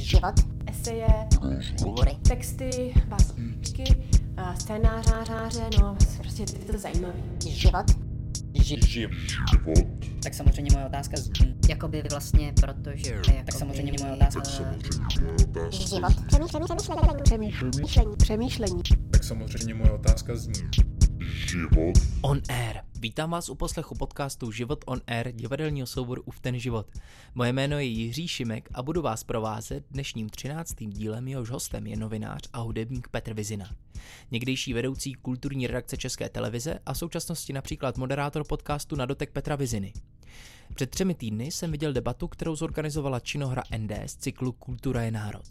život, eseje, hovory, texty, básničky, a scénáře, no prostě je to zajímavý. život, život. Tak samozřejmě moje otázka zní, jakoby vlastně protože, jakoby, tak samozřejmě moje otázka život, přemýšlení, přemýšlení, přemýšlení, Přemýšlení. Tak samozřejmě moje otázka zní. Život. On Air. Vítám vás u poslechu podcastu Život on Air divadelního souboru Uf ten život. Moje jméno je Jiří Šimek a budu vás provázet dnešním 13. dílem, jehož hostem je novinář a hudebník Petr Vizina. Někdejší vedoucí kulturní redakce České televize a v současnosti například moderátor podcastu na dotek Petra Viziny. Před třemi týdny jsem viděl debatu, kterou zorganizovala činohra ND z cyklu Kultura je národ.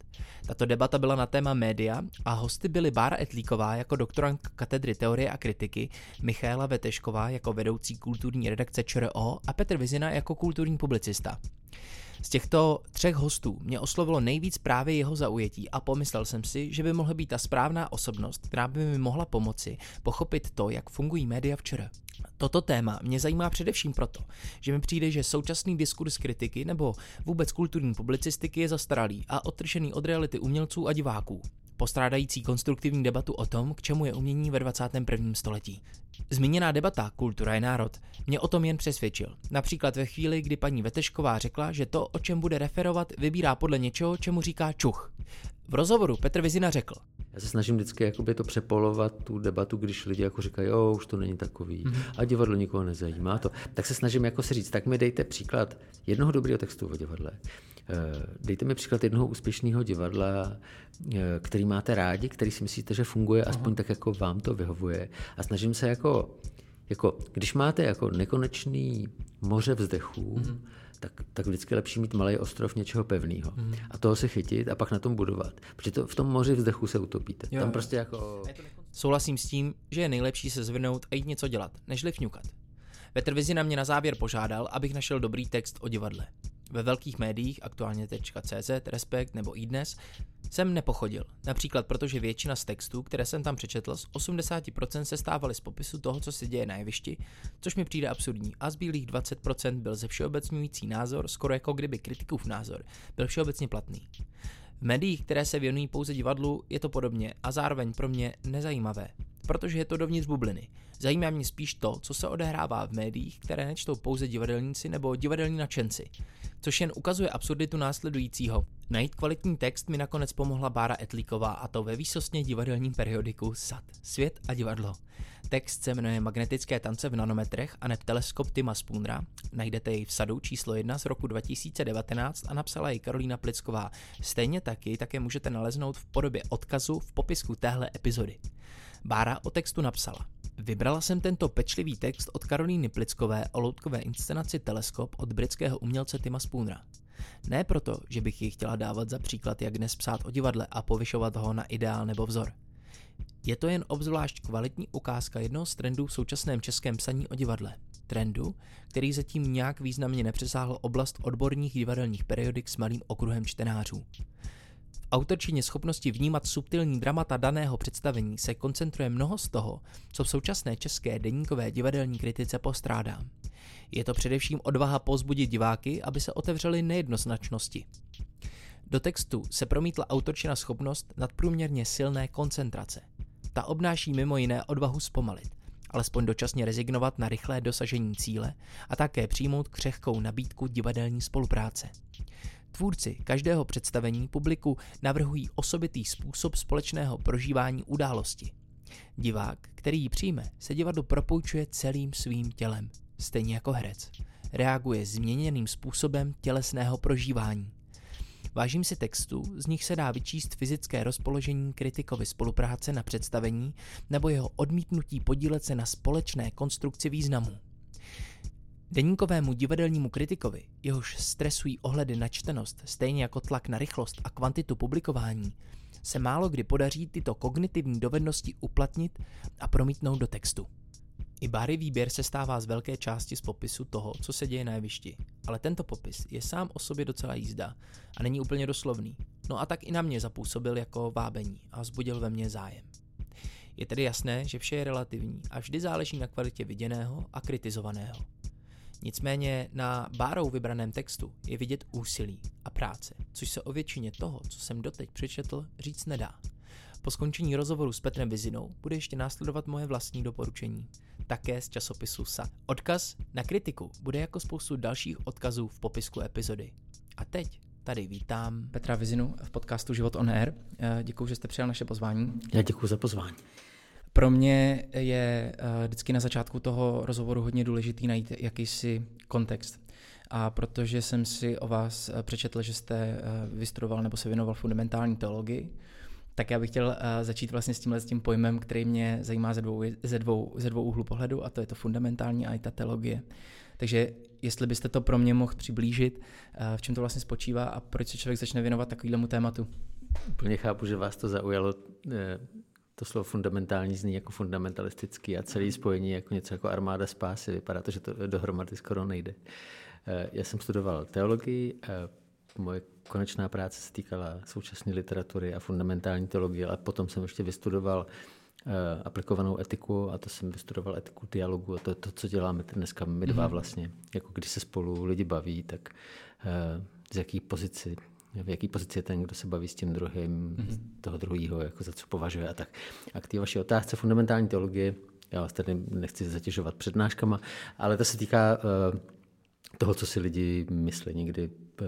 Tato debata byla na téma média a hosty byly Bára Etlíková jako doktorant katedry teorie a kritiky, Michaela Vetešková jako vedoucí kulturní redakce ČRO a Petr Vizina jako kulturní publicista. Z těchto třech hostů mě oslovilo nejvíc právě jeho zaujetí a pomyslel jsem si, že by mohl být ta správná osobnost, která by mi mohla pomoci pochopit to, jak fungují média včera. Toto téma mě zajímá především proto, že mi přijde, že současný diskurs kritiky nebo vůbec kulturní publicistiky je zastaralý a odtržený od reality umělců a diváků postrádající konstruktivní debatu o tom, k čemu je umění ve 21. století. Zmíněná debata Kultura je národ mě o tom jen přesvědčil. Například ve chvíli, kdy paní Vetešková řekla, že to, o čem bude referovat, vybírá podle něčeho, čemu říká čuch. V rozhovoru Petr Vizina řekl. Já se snažím vždycky jakoby to přepolovat, tu debatu, když lidi jako říkají, jo, už to není takový mm-hmm. a divadlo nikoho nezajímá to. Tak se snažím jako si říct, tak mi dejte příklad jednoho dobrého textu o divadle. Eh, dejte mi příklad jednoho úspěšného divadla, eh, který máte rádi, který si myslíte, že funguje aspoň Aha. tak, jako vám to vyhovuje. A snažím se jako, jako když máte jako nekonečný moře vzdechů, mm-hmm tak, tak vždycky je lepší mít malý ostrov něčeho pevného. Mm. A toho se chytit a pak na tom budovat. Protože to, v tom moři vzdechu se utopíte. Jo, Tam prostě jako... Souhlasím s tím, že je nejlepší se zvrnout a jít něco dělat, nežli fňukat. Petr Vizina mě na závěr požádal, abych našel dobrý text o divadle. Ve velkých médiích, aktuálně .cz, Respekt nebo iDnes, jsem nepochodil. Například protože většina z textů, které jsem tam přečetl, z 80% se stávaly z popisu toho, co se děje na jevišti, což mi přijde absurdní. A zbylých 20% byl ze všeobecňující názor, skoro jako kdyby kritikův názor, byl všeobecně platný. V médiích, které se věnují pouze divadlu, je to podobně a zároveň pro mě nezajímavé, protože je to dovnitř bubliny. Zajímá mě spíš to, co se odehrává v médiích, které nečtou pouze divadelníci nebo divadelní nadšenci což jen ukazuje absurditu následujícího. Najít kvalitní text mi nakonec pomohla Bára Etlíková a to ve výsostně divadelním periodiku SAT. Svět a divadlo. Text se jmenuje Magnetické tance v nanometrech a net teleskop Tima Spoonra. Najdete jej v sadu číslo 1 z roku 2019 a napsala ji Karolína Plicková. Stejně taky také můžete naleznout v podobě odkazu v popisku téhle epizody. Bára o textu napsala. Vybrala jsem tento pečlivý text od Karolíny Plickové o loutkové inscenaci Teleskop od britského umělce Tima Spoonera. Ne proto, že bych ji chtěla dávat za příklad, jak dnes psát o divadle a povyšovat ho na ideál nebo vzor. Je to jen obzvlášť kvalitní ukázka jednoho z trendů v současném českém psaní o divadle. Trendu, který zatím nějak významně nepřesáhl oblast odborných divadelních periodik s malým okruhem čtenářů autorčině schopnosti vnímat subtilní dramata daného představení se koncentruje mnoho z toho, co v současné české deníkové divadelní kritice postrádá. Je to především odvaha pozbudit diváky, aby se otevřeli nejednoznačnosti. Do textu se promítla autorčina schopnost nadprůměrně silné koncentrace. Ta obnáší mimo jiné odvahu zpomalit, alespoň dočasně rezignovat na rychlé dosažení cíle a také přijmout křehkou nabídku divadelní spolupráce. Tvůrci každého představení publiku navrhují osobitý způsob společného prožívání události. Divák, který ji přijme, se divadlu propůjčuje celým svým tělem, stejně jako herec. Reaguje změněným způsobem tělesného prožívání. Vážím si textu, z nich se dá vyčíst fyzické rozpoložení kritikovi spolupráce na představení nebo jeho odmítnutí podílet se na společné konstrukci významu. Deníkovému divadelnímu kritikovi, jehož stresují ohledy na čtenost, stejně jako tlak na rychlost a kvantitu publikování, se málo kdy podaří tyto kognitivní dovednosti uplatnit a promítnout do textu. I Bary výběr se stává z velké části z popisu toho, co se děje na jevišti, ale tento popis je sám o sobě docela jízda a není úplně doslovný, no a tak i na mě zapůsobil jako vábení a vzbudil ve mně zájem. Je tedy jasné, že vše je relativní a vždy záleží na kvalitě viděného a kritizovaného. Nicméně na Bárou vybraném textu je vidět úsilí a práce, což se o většině toho, co jsem doteď přečetl, říct nedá. Po skončení rozhovoru s Petrem Vizinou bude ještě následovat moje vlastní doporučení, také z časopisu SAT. Odkaz na kritiku bude jako spoustu dalších odkazů v popisku epizody. A teď tady vítám Petra Vizinu v podcastu Život on Air. Děkuji, že jste přijal naše pozvání. Já děkuji za pozvání. Pro mě je eh, vždycky na začátku toho rozhovoru hodně důležitý najít jakýsi kontext. A protože jsem si o vás eh, přečetl, že jste eh, vystudoval nebo se věnoval fundamentální teologii, tak já bych chtěl začít vlastně s tímhle s tím pojmem, který mě zajímá ze dvou, ze, dvou, ze dvou úhlu pohledu, a to je to fundamentální a i ta teologie. Takže jestli byste to pro mě mohl přiblížit, v čem to vlastně spočívá a proč se člověk začne věnovat takovému tématu? Úplně chápu, že vás to zaujalo to slovo fundamentální zní jako fundamentalistický a celý spojení jako něco jako armáda spásy. Vypadá to, že to dohromady skoro nejde. Eh, já jsem studoval teologii, moje konečná práce se týkala současné literatury a fundamentální teologie, ale potom jsem ještě vystudoval eh, aplikovanou etiku a to jsem vystudoval etiku dialogu a to je to, co děláme dneska my dva mhm. vlastně. Jako když se spolu lidi baví, tak eh, z jaký pozici v jaký pozici je ten, kdo se baví s tím druhým, mm-hmm. toho druhého, jako za co považuje a tak. A k té vaší otázce fundamentální teologie, já vás tady nechci zatěžovat přednáškama, ale to se týká uh, toho, co si lidi myslí někdy uh,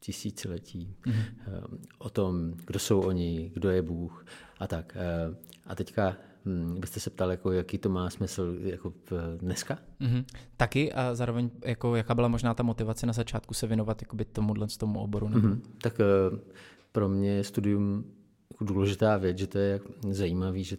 tisíciletí, mm-hmm. o tom, kdo jsou oni, kdo je Bůh a tak. A teďka Hmm, byste se ptal, jako, jaký to má smysl jako dneska? Mm-hmm. Taky a zároveň, jako, jaká byla možná ta motivace na začátku se věnovat jakoby tomuhle tomu oboru? Nebo? Mm-hmm. Tak uh, pro mě je studium jako důležitá věc, že to je zajímavý, že,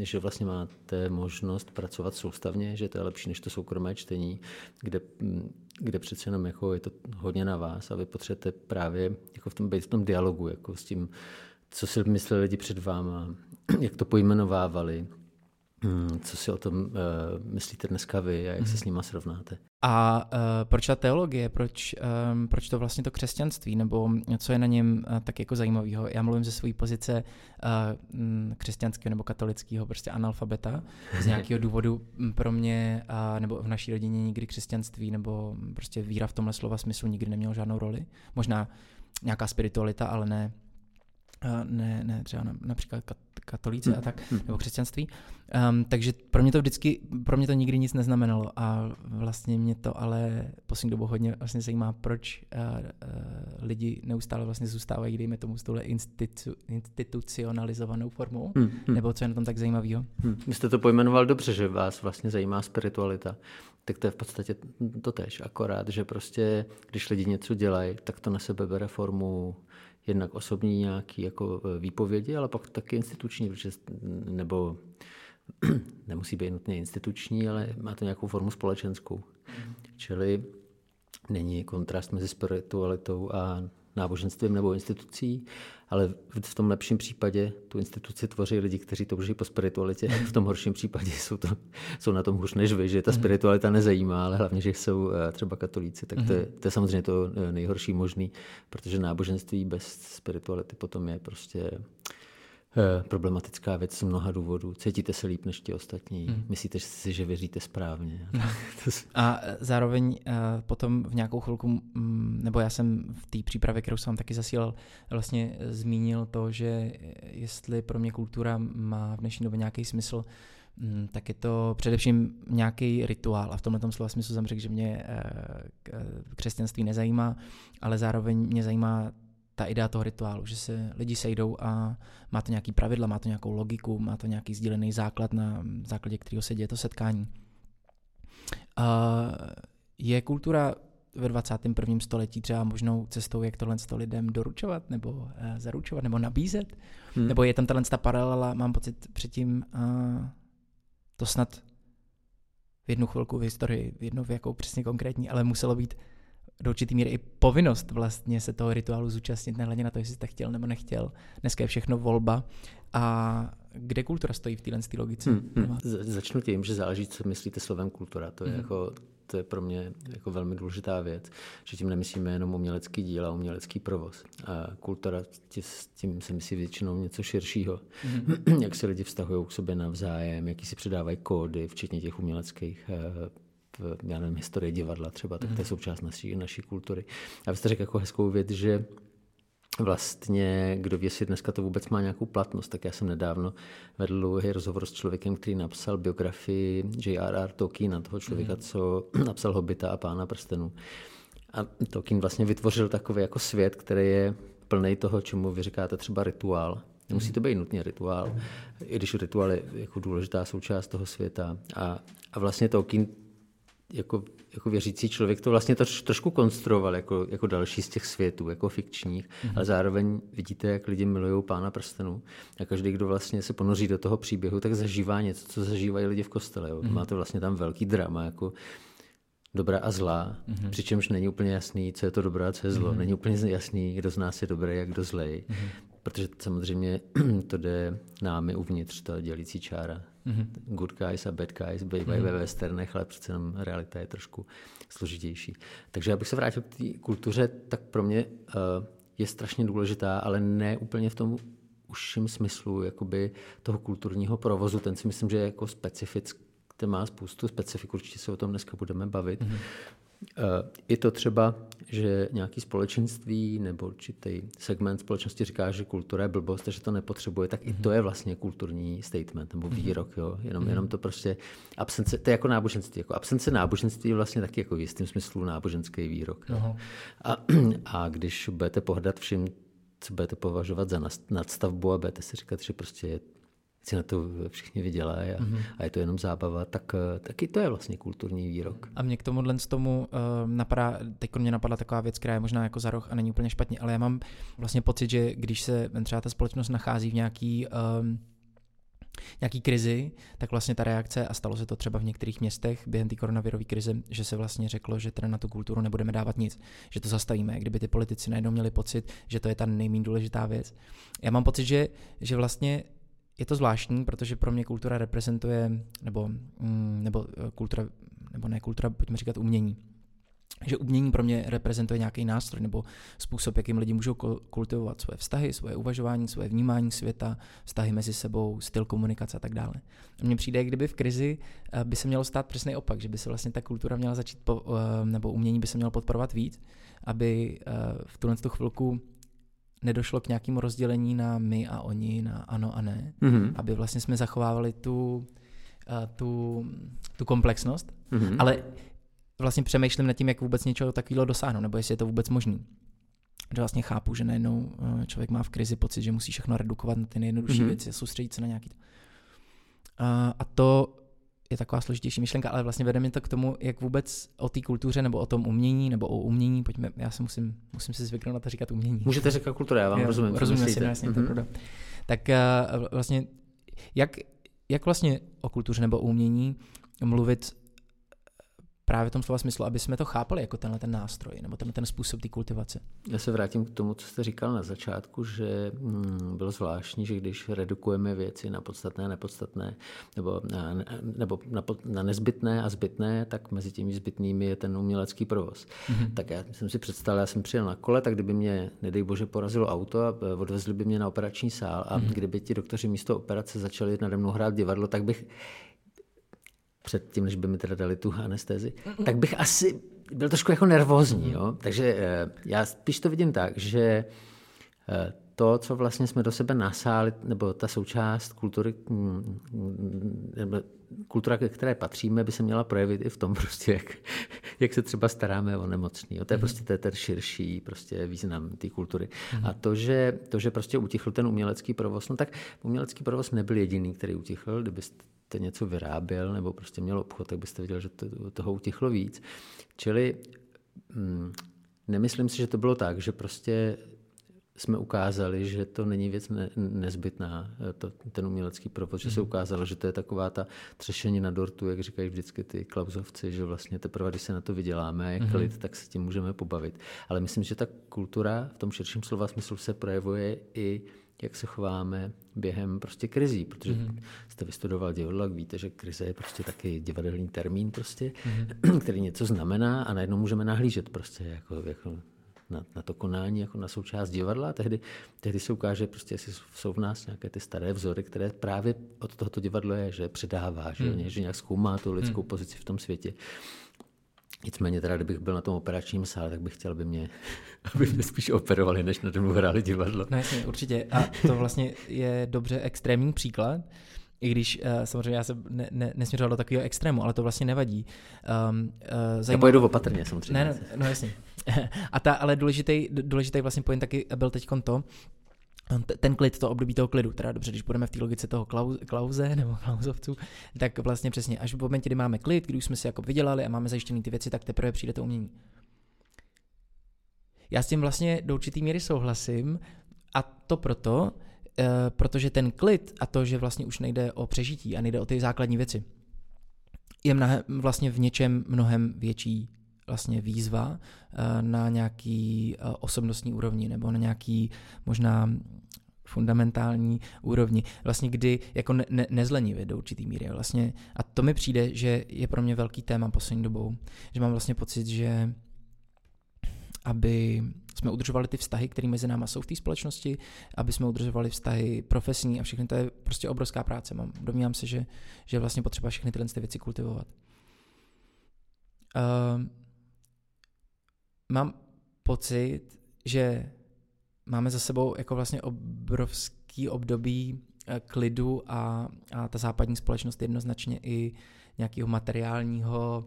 že vlastně máte možnost pracovat soustavně, že to je lepší než to soukromé čtení, kde, hm, kde přece jenom jako je to hodně na vás a vy potřebujete právě jako v tom být v tom dialogu jako s tím, co si mysleli lidi před váma, jak to pojmenovávali, hmm, co si o tom uh, myslíte dneska vy a jak se s mhm. nima srovnáte. A uh, proč ta teologie, proč, um, proč to vlastně to křesťanství, nebo co je na něm uh, tak jako zajímavého? Já mluvím ze své pozice uh, křesťanského nebo katolického prostě analfabeta. Z nějakého důvodu pro mě, uh, nebo v naší rodině nikdy křesťanství, nebo prostě víra v tomhle slova smyslu nikdy nemělo žádnou roli. Možná nějaká spiritualita, ale ne ne, ne třeba například katolíci a hmm. tak, hmm. nebo křesťanství. Um, takže pro mě to vždycky, pro mě to nikdy nic neznamenalo a vlastně mě to ale poslední dobu hodně vlastně zajímá, proč uh, uh, lidi neustále vlastně zůstávají, dejme tomu, s touhle institu, institucionalizovanou formou, hmm. nebo co je na tom tak zajímavého. Hmm. Vy jste to pojmenoval dobře, že vás vlastně zajímá spiritualita. Tak to je v podstatě to tež, akorát, že prostě, když lidi něco dělají, tak to na sebe bere formu jednak osobní nějaký jako e, výpovědi, ale pak taky instituční, protože, nebo nemusí být nutně instituční, ale má to nějakou formu společenskou. Mm. Čili není kontrast mezi spiritualitou a náboženstvím nebo institucí, ale v tom lepším případě tu instituci tvoří lidi, kteří touží po spiritualitě. V tom horším případě jsou, to, jsou na tom hůř než vy, že ta mhm. spiritualita nezajímá, ale hlavně, že jsou eh, třeba katolíci. Tak to je, mhm. to je samozřejmě to eh, nejhorší možný, protože náboženství bez spirituality potom je prostě problematická věc z mnoha důvodů. Cítíte se líp než ti ostatní, hmm. myslíte si, že věříte správně. Hmm. A zároveň uh, potom v nějakou chvilku, um, nebo já jsem v té přípravě, kterou jsem vám taky zasílal, vlastně zmínil to, že jestli pro mě kultura má v dnešní době nějaký smysl, um, tak je to především nějaký rituál. A v tomhle slova smyslu jsem řekl, že mě uh, křesťanství nezajímá, ale zároveň mě zajímá ta idea toho rituálu, že se lidi sejdou a má to nějaký pravidla, má to nějakou logiku, má to nějaký sdílený základ, na základě kterého se děje to setkání. Uh, je kultura ve 21. století třeba možnou cestou, jak tohle to lidem doručovat, nebo uh, zaručovat, nebo nabízet? Hmm. Nebo je tam ta paralela, mám pocit předtím, uh, to snad v jednu chvilku v historii, v jednu v jakou přesně konkrétní, ale muselo být do určitý míry i povinnost vlastně se toho rituálu zúčastnit, nehledě na to, jestli jste chtěl nebo nechtěl. Dneska je všechno volba. A kde kultura stojí v téhle logice? Hmm, hmm. Začnu tím, že záleží, co myslíte slovem kultura. To je, hmm. jako, to je pro mě jako velmi důležitá věc, že tím nemyslíme jenom umělecký díl a umělecký provoz. A kultura, s tím se myslí většinou něco širšího. Hmm. jak se lidi vztahují k sobě navzájem, jaký si předávají kódy, včetně těch uměleckých eh, já nevím, historii divadla třeba, tak to je součást naší, naší kultury. A vy jste řekl jako hezkou věc, že vlastně, kdo ví, jestli dneska to vůbec má nějakou platnost, tak já jsem nedávno vedl dlouhý rozhovor s člověkem, který napsal biografii J.R.R. Tolkiena, toho člověka, co napsal Hobita a Pána prstenů. A Tolkien vlastně vytvořil takový jako svět, který je plný toho, čemu vy říkáte třeba rituál. Nemusí to být nutně rituál, i když rituál je jako důležitá součást toho světa. A, a vlastně Tolkien jako, jako věřící člověk to vlastně to trošku konstruoval jako, jako další z těch světů, jako fikčních, mm-hmm. ale zároveň vidíte, jak lidi milují pána prstenů a každý, kdo vlastně se ponoří do toho příběhu, tak zažívá něco, co zažívají lidi v kostele. Jo. Mm-hmm. Máte vlastně tam velký drama, jako dobrá a zlá, mm-hmm. přičemž není úplně jasný, co je to dobré a co je zlo. Mm-hmm. Není úplně jasný, kdo z nás je dobrý a kdo zlej. Mm-hmm. Protože samozřejmě to jde námi uvnitř, ta dělící čára. Mm-hmm. Good guys a bad guys bývají mm-hmm. ve westernech, ale přece jenom realita je trošku složitější. Takže abych se vrátil k té kultuře, tak pro mě uh, je strašně důležitá, ale ne úplně v tom užším smyslu jakoby toho kulturního provozu. Ten si myslím, že je jako specifický ten má spoustu specifik, určitě se o tom dneska budeme bavit. Mm-hmm. Je to třeba, že nějaký společenství nebo určitý segment společnosti říká, že kultura je blbost, že to nepotřebuje, tak mm-hmm. i to je vlastně kulturní statement nebo mhm. výrok. Jo? Jenom, mm-hmm. jenom to prostě absence, to je jako náboženství. Jako absence náboženství je vlastně taky jako v jistém smyslu náboženský výrok. A, a když budete pohrdat vším, co budete považovat za nadstavbu a budete si říkat, že prostě si na to všichni vydělají a, mm-hmm. a je to jenom zábava, tak taky to je vlastně kulturní výrok. A mě k tomuhle z tomu uh, napadá, teď mě napadla taková věc, která je možná jako za roh a není úplně špatně, ale já mám vlastně pocit, že když se třeba ta společnost nachází v nějaký um, nějaký krizi, tak vlastně ta reakce, a stalo se to třeba v některých městech během té koronavirové krize, že se vlastně řeklo, že teda na tu kulturu nebudeme dávat nic, že to zastavíme, kdyby ty politici najednou měli pocit, že to je ta nejméně důležitá věc. Já mám pocit, že, že vlastně je to zvláštní, protože pro mě kultura reprezentuje, nebo, mm, nebo eh, kultura, nebo ne kultura, pojďme říkat umění. Že umění pro mě reprezentuje nějaký nástroj nebo způsob, jakým lidi můžou kultivovat svoje vztahy, svoje uvažování, svoje vnímání světa, vztahy mezi sebou, styl komunikace a tak dále. A mně přijde, kdyby v krizi eh, by se mělo stát přesný opak, že by se vlastně ta kultura měla začít, po, eh, nebo umění by se mělo podporovat víc, aby v tuhle tu chvilku nedošlo k nějakému rozdělení na my a oni, na ano a ne, mm-hmm. aby vlastně jsme zachovávali tu, uh, tu, tu komplexnost, mm-hmm. ale vlastně přemýšlím nad tím, jak vůbec něčeho takového dosáhnout, nebo jestli je to vůbec možný. Že vlastně chápu, že najednou uh, člověk má v krizi pocit, že musí všechno redukovat na ty nejjednodušší mm-hmm. věci, soustředit se na nějaký. Uh, a to je taková složitější myšlenka, ale vlastně vede mě to k tomu, jak vůbec o té kultuře nebo o tom umění nebo o umění, pojďme, já se musím, musím si zvyknout na to říkat umění. Můžete říkat kultura, já vám jo, rozumím. Rozumím si, jasně, mm-hmm. to mhm. Tak uh, vlastně, jak, jak vlastně o kultuře nebo o umění mluvit právě v tom slova smyslu, aby jsme to chápali jako tenhle ten nástroj nebo tenhle ten způsob té kultivace. Já se vrátím k tomu, co jste říkal na začátku, že hmm, bylo zvláštní, že když redukujeme věci na podstatné a nepodstatné, nebo, na, nebo na, na nezbytné a zbytné, tak mezi těmi zbytnými je ten umělecký provoz. Mm-hmm. Tak já jsem si představil, já jsem přijel na kole, tak kdyby mě, nedej bože, porazilo auto a e, odvezli by mě na operační sál a mm-hmm. kdyby ti doktoři místo operace začali nade mnou hrát divadlo, tak bych před tím, než by mi teda dali tu anestézi, tak bych asi byl trošku jako nervózní. Jo? Takže eh, já spíš to vidím tak, že eh, to, co vlastně jsme do sebe nasáli, nebo ta součást kultury, mm, nebo kultura, ke které patříme, by se měla projevit i v tom, prostě, jak, jak se třeba staráme o nemocný. Jo? To je mm. prostě je ten širší prostě význam té kultury. Mm. A to že, to, že prostě utichl ten umělecký provoz, no tak umělecký provoz nebyl jediný, který utichl. Kdybyste něco vyráběl nebo prostě měl obchod, tak byste viděl, že to, toho utichlo víc. Čili hm, nemyslím si, že to bylo tak, že prostě jsme ukázali, že to není věc ne, nezbytná, to, ten umělecký provoz, že se mhm. ukázalo, že to je taková ta třešení na dortu, jak říkají vždycky ty klauzovci, že vlastně teprve, když se na to vyděláme klid, mm-hmm. tak se tím můžeme pobavit. Ale myslím, že ta kultura v tom širším slova smyslu se projevuje i jak se chováme během prostě krizí, protože mm-hmm. jste vystudoval divadlo, tak víte, že krize je prostě taky divadelní termín prostě, mm-hmm. který něco znamená a najednou můžeme nahlížet prostě jako, jako na, na to konání, jako na součást divadla. A tehdy, tehdy se ukáže, prostě, jestli jsou v nás nějaké ty staré vzory, které právě od tohoto divadlo je, že předává, že, hmm. že nějak zkoumá tu lidskou hmm. pozici v tom světě. Nicméně teda, kdybych byl na tom operačním sále, tak bych chtěl, aby mě, aby mě spíš operovali, než na tom hráli divadlo. No jasně, určitě. A to vlastně je dobře extrémní příklad, i když uh, samozřejmě já jsem ne, ne, nesměřoval do takového extrému, ale to vlastně nevadí. Um, uh, zajímavé... Já pojedu opatrně samozřejmě. Ne, ne, no jasně. A ta, ale důležitý, důležitý vlastně point taky byl teď to, ten klid, to období toho klidu, teda dobře, když budeme v té logice toho klauze nebo klauzovců, tak vlastně přesně, až v momentě, kdy máme klid, kdy už jsme si jako vydělali a máme zajištěné ty věci, tak teprve přijde to umění. Já s tím vlastně do určitý míry souhlasím a to proto, e, protože ten klid a to, že vlastně už nejde o přežití a nejde o ty základní věci, je mnohem, vlastně v něčem mnohem větší vlastně výzva eh, na nějaký eh, osobnostní úrovni nebo na nějaký možná fundamentální úrovni, vlastně kdy jako ne, ne, nezlenivě do určitý míry. Vlastně, a to mi přijde, že je pro mě velký téma poslední dobou, že mám vlastně pocit, že aby jsme udržovali ty vztahy, které mezi náma jsou v té společnosti, aby jsme udržovali vztahy profesní a všechny to je prostě obrovská práce. Mám, domnívám se, že, že je vlastně potřeba všechny tyhle ty věci kultivovat. Uh, mám pocit, že máme za sebou jako vlastně obrovský období eh, klidu a, a ta západní společnost jednoznačně i nějakého materiálního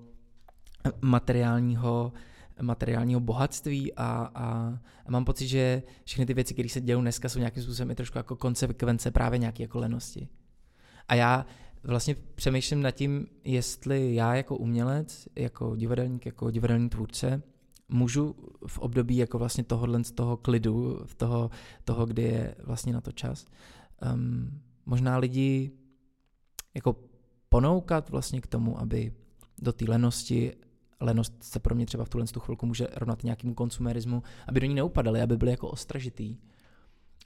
materiálního materiálního bohatství a, a, a mám pocit, že všechny ty věci, které se dějí dneska, jsou nějakým způsobem i trošku jako konsekvence právě nějaké jako lenosti. A já vlastně přemýšlím nad tím, jestli já jako umělec, jako divadelník, jako divadelní tvůrce, můžu v období jako vlastně tohohle z toho klidu, v toho, toho, kdy je vlastně na to čas, um, možná lidi jako ponoukat vlastně k tomu, aby do té lenosti, lenost se pro mě třeba v tuhle tu chvilku může rovnat nějakému konsumerismu, aby do ní neupadali, aby byli jako ostražitý.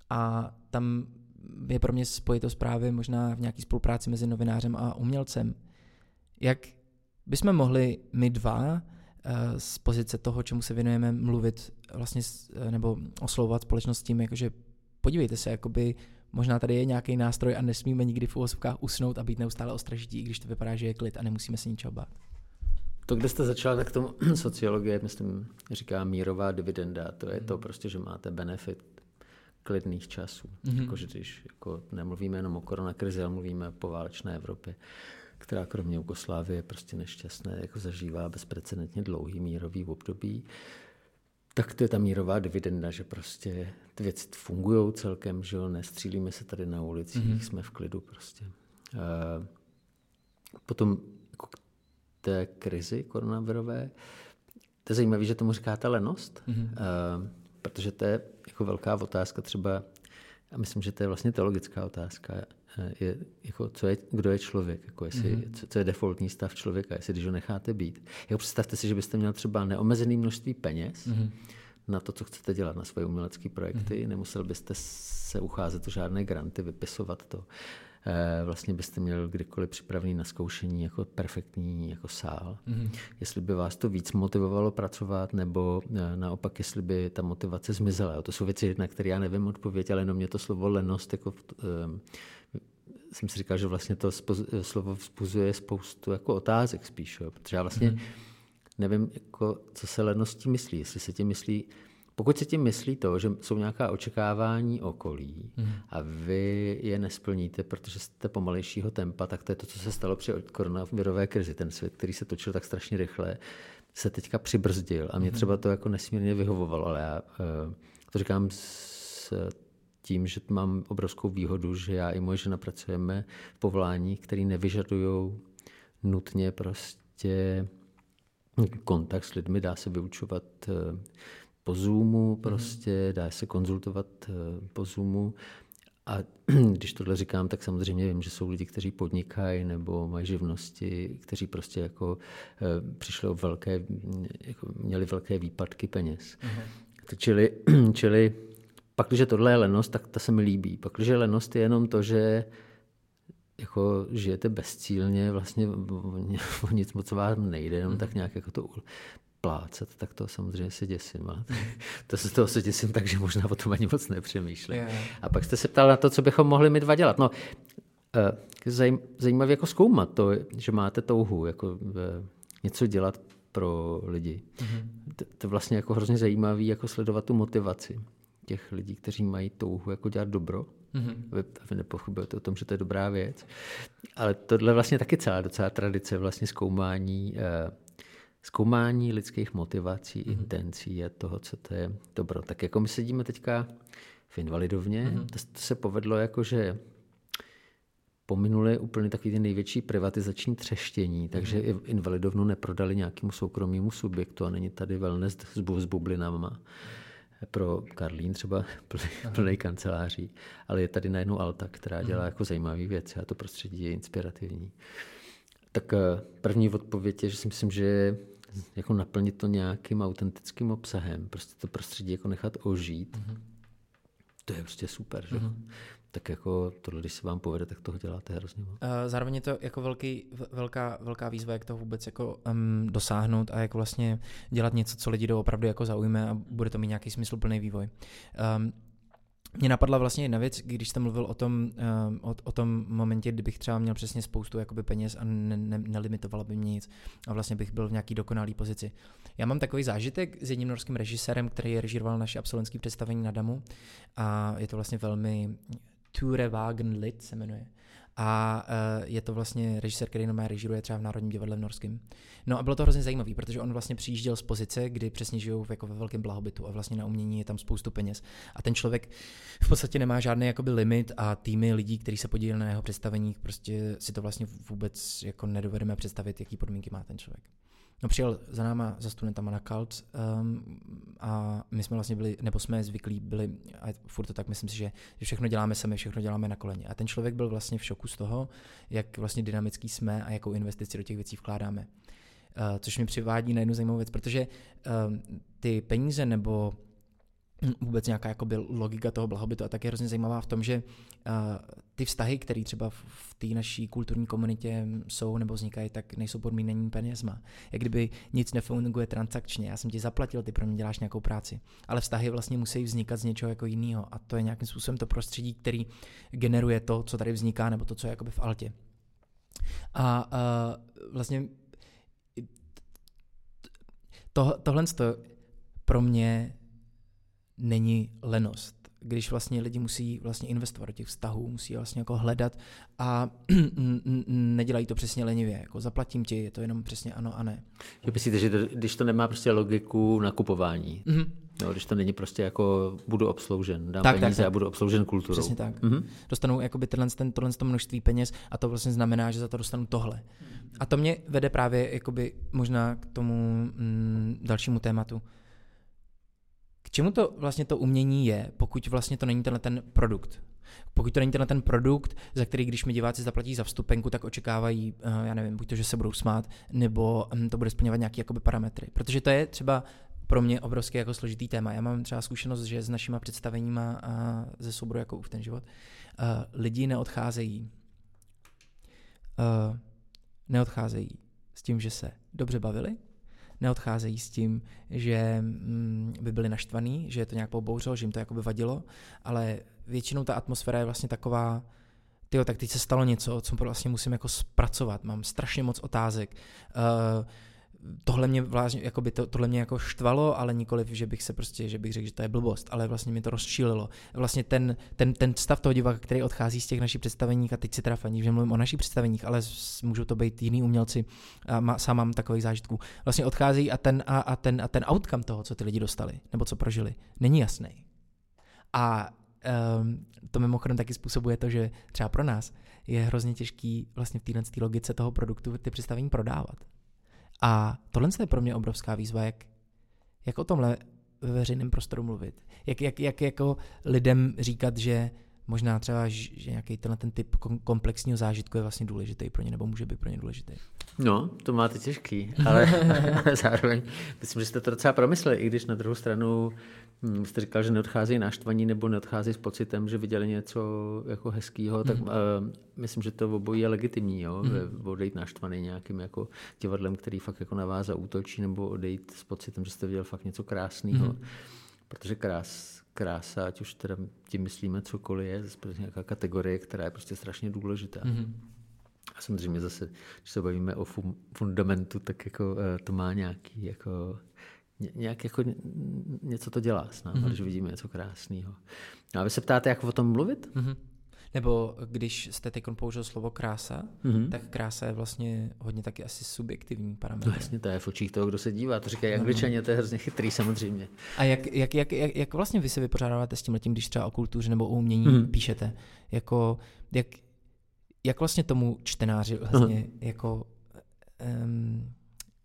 A tam je pro mě spojitost právě možná v nějaké spolupráci mezi novinářem a umělcem. Jak bychom mohli my dva z pozice toho, čemu se věnujeme, mluvit vlastně eh, nebo oslovovat společnost tím, jakože podívejte se, jakoby možná tady je nějaký nástroj a nesmíme nikdy v úvozovkách usnout a být neustále ostražití, i když to vypadá, že je klid a nemusíme se ničeho bát. To, kde jste začal, tak tomu sociologie, myslím, říká mírová dividenda. To je to mhm. prostě, že máte benefit klidných časů. Mm-hmm. Jako, že když jako nemluvíme jenom o koronakrizi, ale mluvíme o poválečné Evropě která kromě Jugoslávie je prostě nešťastné, jako zažívá bezprecedentně dlouhý mírový období, tak to je ta mírová dividenda, že prostě ty věci fungují celkem, že jo, nestřílíme se tady na ulicích, mm-hmm. jsme v klidu prostě. Uh, potom jako k té krizi koronavirové, to je zajímavé, že tomu říkáte lenost, mm-hmm. uh, protože to je jako velká otázka třeba, a myslím, že to je vlastně teologická otázka, je, jako, co je, kdo je člověk, jako jestli, mm-hmm. co, co je defaultní stav člověka, jestli když ho necháte být. Jako představte si, že byste měl třeba neomezený množství peněz mm-hmm. na to, co chcete dělat, na svoje umělecké projekty, mm-hmm. nemusel byste se ucházet o žádné granty, vypisovat to. E, vlastně byste měl kdykoliv připravený na zkoušení jako perfektní jako sál. Mm-hmm. Jestli by vás to víc motivovalo pracovat, nebo e, naopak, jestli by ta motivace zmizela. To jsou věci, na které já nevím odpověď, ale jenom mě to slovo lenost jako e, jsem si říkal, že vlastně to slovo vzbuzuje spoustu jako otázek spíš, jo, protože já vlastně mm-hmm. nevím, jako, co se ledností myslí. Jestli se tím myslí, pokud se tím myslí to, že jsou nějaká očekávání okolí mm-hmm. a vy je nesplníte, protože jste pomalejšího tempa, tak to je to, co se stalo při koronavirové krizi. Ten svět, který se točil tak strašně rychle, se teďka přibrzdil a mě mm-hmm. třeba to jako nesmírně vyhovovalo, ale já uh, to říkám s tím, že mám obrovskou výhodu, že já i moje žena pracujeme v povolání, které nevyžadují nutně prostě kontakt s lidmi, dá se vyučovat eh, po Zoomu, mhm. prostě dá se konzultovat eh, po Zoomu. A když tohle říkám, tak samozřejmě vím, že jsou lidi, kteří podnikají nebo mají živnosti, kteří prostě jako eh, přišli o velké, jako měli velké výpadky peněz. Uh-huh. Čili, čili pak, když tohle je lenost, tak to se mi líbí. Pak, když lenost je jenom to, že jako žijete bezcílně, vlastně o nic moc vám nejde, jenom tak nějak jako to plácat, tak to samozřejmě se děsím. Ale to se toho se děsím, takže možná o tom ani moc nepřemýšlím. Jo. A pak jste se ptal na to, co bychom mohli my dva dělat. No, eh, zajím, zajímavé jako zkoumat to, že máte touhu jako eh, něco dělat pro lidi. Mm-hmm. To, to je vlastně jako hrozně zajímavé jako sledovat tu motivaci těch lidí, kteří mají touhu jako dělat dobro. Mm-hmm. Vy, vy nepochybujete o tom, že to je dobrá věc. Ale tohle je vlastně taky celá docela tradice vlastně zkoumání eh, zkoumání lidských motivací, mm-hmm. intencí a toho, co to je dobro. Tak jako my sedíme teďka v Invalidovně, mm-hmm. to, to se povedlo jako, že pominuli úplně takový ty největší privatizační třeštění, takže mm-hmm. Invalidovnu neprodali nějakému soukromému subjektu a není tady wellness s, bu- s bublinama pro Karlín třeba plný, kanceláří, ale je tady najednou Alta, která dělá jako zajímavé věci a to prostředí je inspirativní. Tak eh, první odpověď je, že si myslím, že jako naplnit to nějakým autentickým obsahem, prostě to prostředí jako nechat ožít, mm-hmm. to je prostě super. Že? Mm-hmm. Tak jako tohle, když se vám povede, tak toho děláte hrozně moc. Eh, Zároveň je to jako velký, velká, velká výzva, jak to vůbec jako um, dosáhnout a jak vlastně dělat něco, co lidi opravdu jako zaujme a bude to mít nějaký smysluplný vývoj. Um, mě napadla vlastně jedna věc, když jste mluvil o tom, o, o tom momentě, kdybych třeba měl přesně spoustu jakoby peněz a ne, ne, nelimitovalo by mě nic a vlastně bych byl v nějaký dokonalý pozici. Já mám takový zážitek s jedním norským režisérem, který režíroval naše absolventské představení na Damu a je to vlastně velmi Ture Wagen Lit se jmenuje. A uh, je to vlastně režisér, který normálně režíruje třeba v Národním divadle v Norském. No a bylo to hrozně zajímavé, protože on vlastně přijížděl z pozice, kdy přesně žijou jako ve velkém blahobytu a vlastně na umění je tam spoustu peněz. A ten člověk v podstatě nemá žádný jakoby limit a týmy lidí, kteří se podíleli na jeho představeních, prostě si to vlastně vůbec jako nedovedeme představit, jaký podmínky má ten člověk. No přijel za náma, za studentama na Kalt um, a my jsme vlastně byli, nebo jsme zvyklí byli, a furt to tak myslím si, že, že všechno děláme sami, všechno děláme na koleně. A ten člověk byl vlastně v šoku z toho, jak vlastně dynamický jsme a jakou investici do těch věcí vkládáme. Uh, což mi přivádí na jednu zajímavou věc, protože um, ty peníze nebo vůbec nějaká jakoby logika toho blahobytu a tak je hrozně zajímavá v tom, že uh, ty vztahy, které třeba v, v té naší kulturní komunitě jsou nebo vznikají, tak nejsou podmínění penězma. Jak kdyby nic nefunguje transakčně, já jsem ti zaplatil, ty pro mě děláš nějakou práci. Ale vztahy vlastně musí vznikat z něčeho jako jiného a to je nějakým způsobem to prostředí, který generuje to, co tady vzniká, nebo to, co je jakoby v altě. A uh, vlastně to, tohle pro mě není lenost. Když vlastně lidi musí vlastně investovat do těch vztahů, musí vlastně jako hledat a nedělají to přesně lenivě. Jako zaplatím ti, je to jenom přesně ano a ne. Že myslíte, že to, když to nemá prostě logiku nakupování, Mhm. no, když to není prostě jako budu obsloužen, dám Tak, tak, tak, peníze tak. a budu obsloužen kulturou. Přesně tak. Mhm. Dostanou jakoby tenhle, ten, tohle to množství peněz a to vlastně znamená, že za to dostanu tohle. A to mě vede právě jakoby možná k tomu mm, dalšímu tématu. K čemu to vlastně to umění je, pokud vlastně to není tenhle ten produkt? Pokud to není tenhle ten produkt, za který když mi diváci zaplatí za vstupenku, tak očekávají, eh, já nevím, buď to, že se budou smát, nebo hm, to bude splňovat nějaké jakoby parametry. Protože to je třeba pro mě obrovský jako složitý téma. Já mám třeba zkušenost, že s našima představeníma a ze souboru jako v ten život uh, lidi neodcházejí uh, neodcházejí s tím, že se dobře bavili, neodcházejí s tím, že mm, by byli naštvaní, že je to nějak pobouřilo, že jim to jakoby vadilo, ale většinou ta atmosféra je vlastně taková, tyjo, tak teď se stalo něco, co vlastně musím jako zpracovat, mám strašně moc otázek. Uh, tohle mě vlastně, jakoby to, tohle mě jako štvalo, ale nikoliv, že bych se prostě, že bych řekl, že to je blbost, ale vlastně mě to rozčílilo. Vlastně ten, ten, ten stav toho diváka, který odchází z těch našich představeních, a teď si teda faní, že mluvím o našich představeních, ale můžou to být jiný umělci, a má, sám mám takových zážitků, vlastně odchází a ten, a, a, ten, a ten outcome toho, co ty lidi dostali, nebo co prožili, není jasný. A um, to mimochodem taky způsobuje to, že třeba pro nás je hrozně těžký vlastně v téhle té logice toho produktu ty představení prodávat. A tohle je pro mě obrovská výzva, jak, jak o tomhle ve veřejném prostoru mluvit. Jak, jak, jak jako lidem říkat, že možná třeba, že nějaký tenhle ten typ kom- komplexního zážitku je vlastně důležitý pro ně, nebo může být pro ně důležitý. No, to máte těžký, ale zároveň myslím, že jste to docela promysleli, i když na druhou stranu hm, jste říkal, že neodcházejí naštvaní nebo neodcházejí s pocitem, že viděli něco jako hezkýho, tak uh, myslím, že to obojí je legitimní, jo? Mm. odejít naštvaný nějakým jako divadlem, který fakt jako na vás zaútočí, nebo odejít s pocitem, že jste viděl fakt něco krásného. Protože krás, krása, ať už teda tím myslíme cokoliv, je prostě nějaká kategorie, která je prostě strašně důležitá. Mm. A samozřejmě zase, když se bavíme o fun- fundamentu, tak jako eh, to má nějaký jako ně- nějak jako ně- něco to dělá s námi, mm-hmm. když vidíme něco krásného. A vy se ptáte, jak o tom mluvit? Mhm. Nebo když jste teď použil slovo krása, Mhm. tak krása je vlastně hodně taky asi subjektivní No parametr. jasně, to je v očích toho, kdo se dívá. To říkají angličani, to je hrozně chytrý samozřejmě. A jak, jak, jak, jak, jak vlastně vy se vypořádáváte s tím letím, když třeba o kultuře nebo o umění Mhm. mm. píšete? Jako, jak, jak vlastně tomu čtenáři vlastně jako um,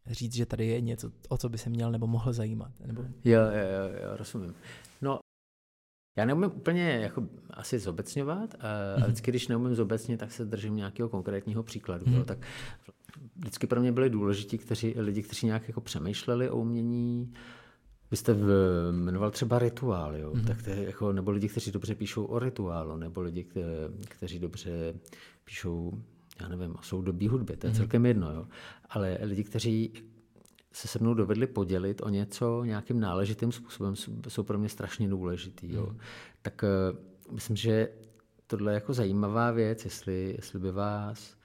říct, že tady je něco, o co by se měl nebo mohl zajímat? Nebo... Jo, jo, jo, jo rozumím. No, já neumím úplně jako asi zobecňovat, a a vždycky, když neumím zobecně, tak se držím nějakého konkrétního příkladu. Jo. Tak vždycky pro mě byli důležití kteří, lidi, kteří nějak jako přemýšleli o umění. Vy jste v- jmenoval třeba rituál, jo? Mm-hmm. tak to je jako, nebo lidi, kteří dobře píšou o rituálu, nebo lidi, kte, kteří dobře píšou, já nevím, o soudobí hudbě, to je mm-hmm. celkem jedno, jo? ale lidi, kteří se se mnou dovedli podělit o něco nějakým náležitým způsobem, jsou- pro mě strašně důležitý. Jo. Hmm. Tak eh, myslím, že tohle je jako zajímavá věc, jestli, jestli by vás,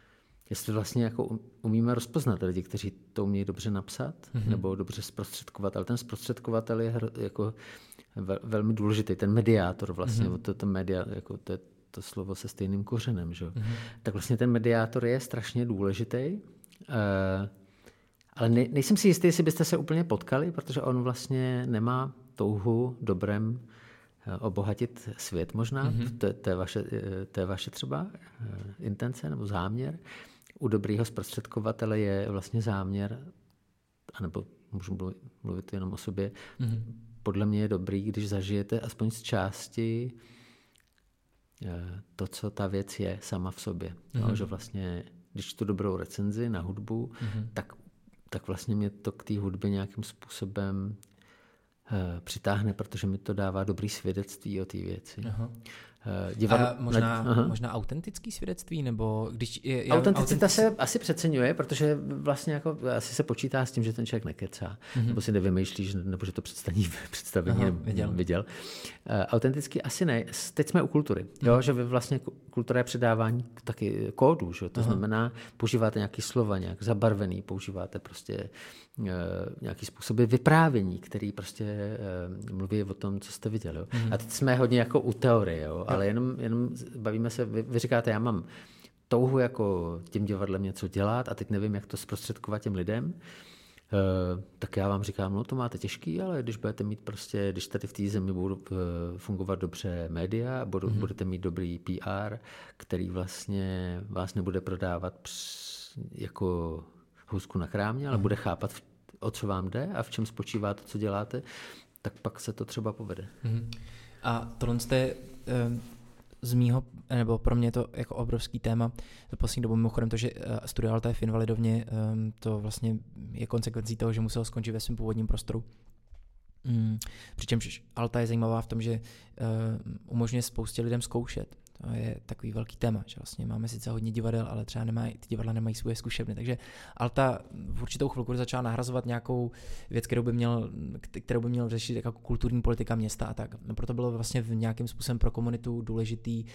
jestli vlastně jako um- umíme rozpoznat lidi, kteří to umějí dobře napsat mm-hmm. nebo dobře zprostředkovat, ale ten zprostředkovatel je jako vel, velmi důležitý, ten mediátor vlastně, mm-hmm. to, to, media, jako to, je to slovo se stejným kořenem, že? Mm-hmm. tak vlastně ten mediátor je strašně důležitý. Eh, ale ne, nejsem si jistý, jestli byste se úplně potkali, protože on vlastně nemá touhu dobrem eh, obohatit svět možná. Mm-hmm. To, to, je vaše, eh, to je vaše třeba eh, intence nebo záměr. U dobrýho zprostředkovatele je vlastně záměr, anebo můžu mluvit, mluvit jenom o sobě, mm-hmm. podle mě je dobrý, když zažijete aspoň z části to, co ta věc je sama v sobě. Mm-hmm. No, že vlastně, když tu dobrou recenzi na hudbu, mm-hmm. tak, tak vlastně mě to k té hudbě nějakým způsobem eh, přitáhne, protože mi to dává dobrý svědectví o té věci. Aha. Eh, divadlo- A možná, Aha. možná autentický svědectví, nebo když... Je, já- Autenticita autentic- se asi přeceňuje, protože vlastně jako asi se počítá s tím, že ten člověk nekecá, mm-hmm. nebo si nevymýšlí, že- nebo že to představení, představení Aha, Aha, viděl. viděl. viděl. Uh, autenticky asi ne. Teď jsme u kultury. Jo, že vy vlastně ku- kultura je předávání taky kódů, že? to znamená, používáte nějaký slova, nějak zabarvený, používáte prostě uh, nějaký způsoby vyprávění, který prostě mluví o tom, co jste viděli. Jo. A teď jsme hodně jako u teorie, jo, ale jenom, jenom bavíme se, vy, vy říkáte, já mám touhu jako tím divadlem něco dělat a teď nevím, jak to zprostředkovat těm lidem, Uh, tak já vám říkám, no to máte těžký, ale když budete mít prostě, když tady v té zemi budou uh, fungovat dobře média, budou, mm-hmm. budete mít dobrý PR, který vlastně vás nebude prodávat přs, jako housku na krámě, ale mm-hmm. bude chápat, o co vám jde a v čem spočívá to, co děláte, tak pak se to třeba povede. Mhm. A tohle je z mýho, nebo pro mě je to jako obrovský téma za poslední dobu, mimochodem to, že uh, studoval Alta je v Invalidovně, um, to vlastně je konsekvencí toho, že musel skončit ve svém původním prostoru. Mm, přičemž Alta je zajímavá v tom, že uh, umožňuje spoustě lidem zkoušet. Je takový velký téma, že vlastně máme sice hodně divadel, ale třeba nemají, ty divadla nemají svoje zkušebny. Takže Alta v určitou chvilku začala nahrazovat nějakou věc, kterou by měl, kterou by měl řešit jako kulturní politika města a tak. No proto bylo vlastně v nějakým způsobem pro komunitu důležitý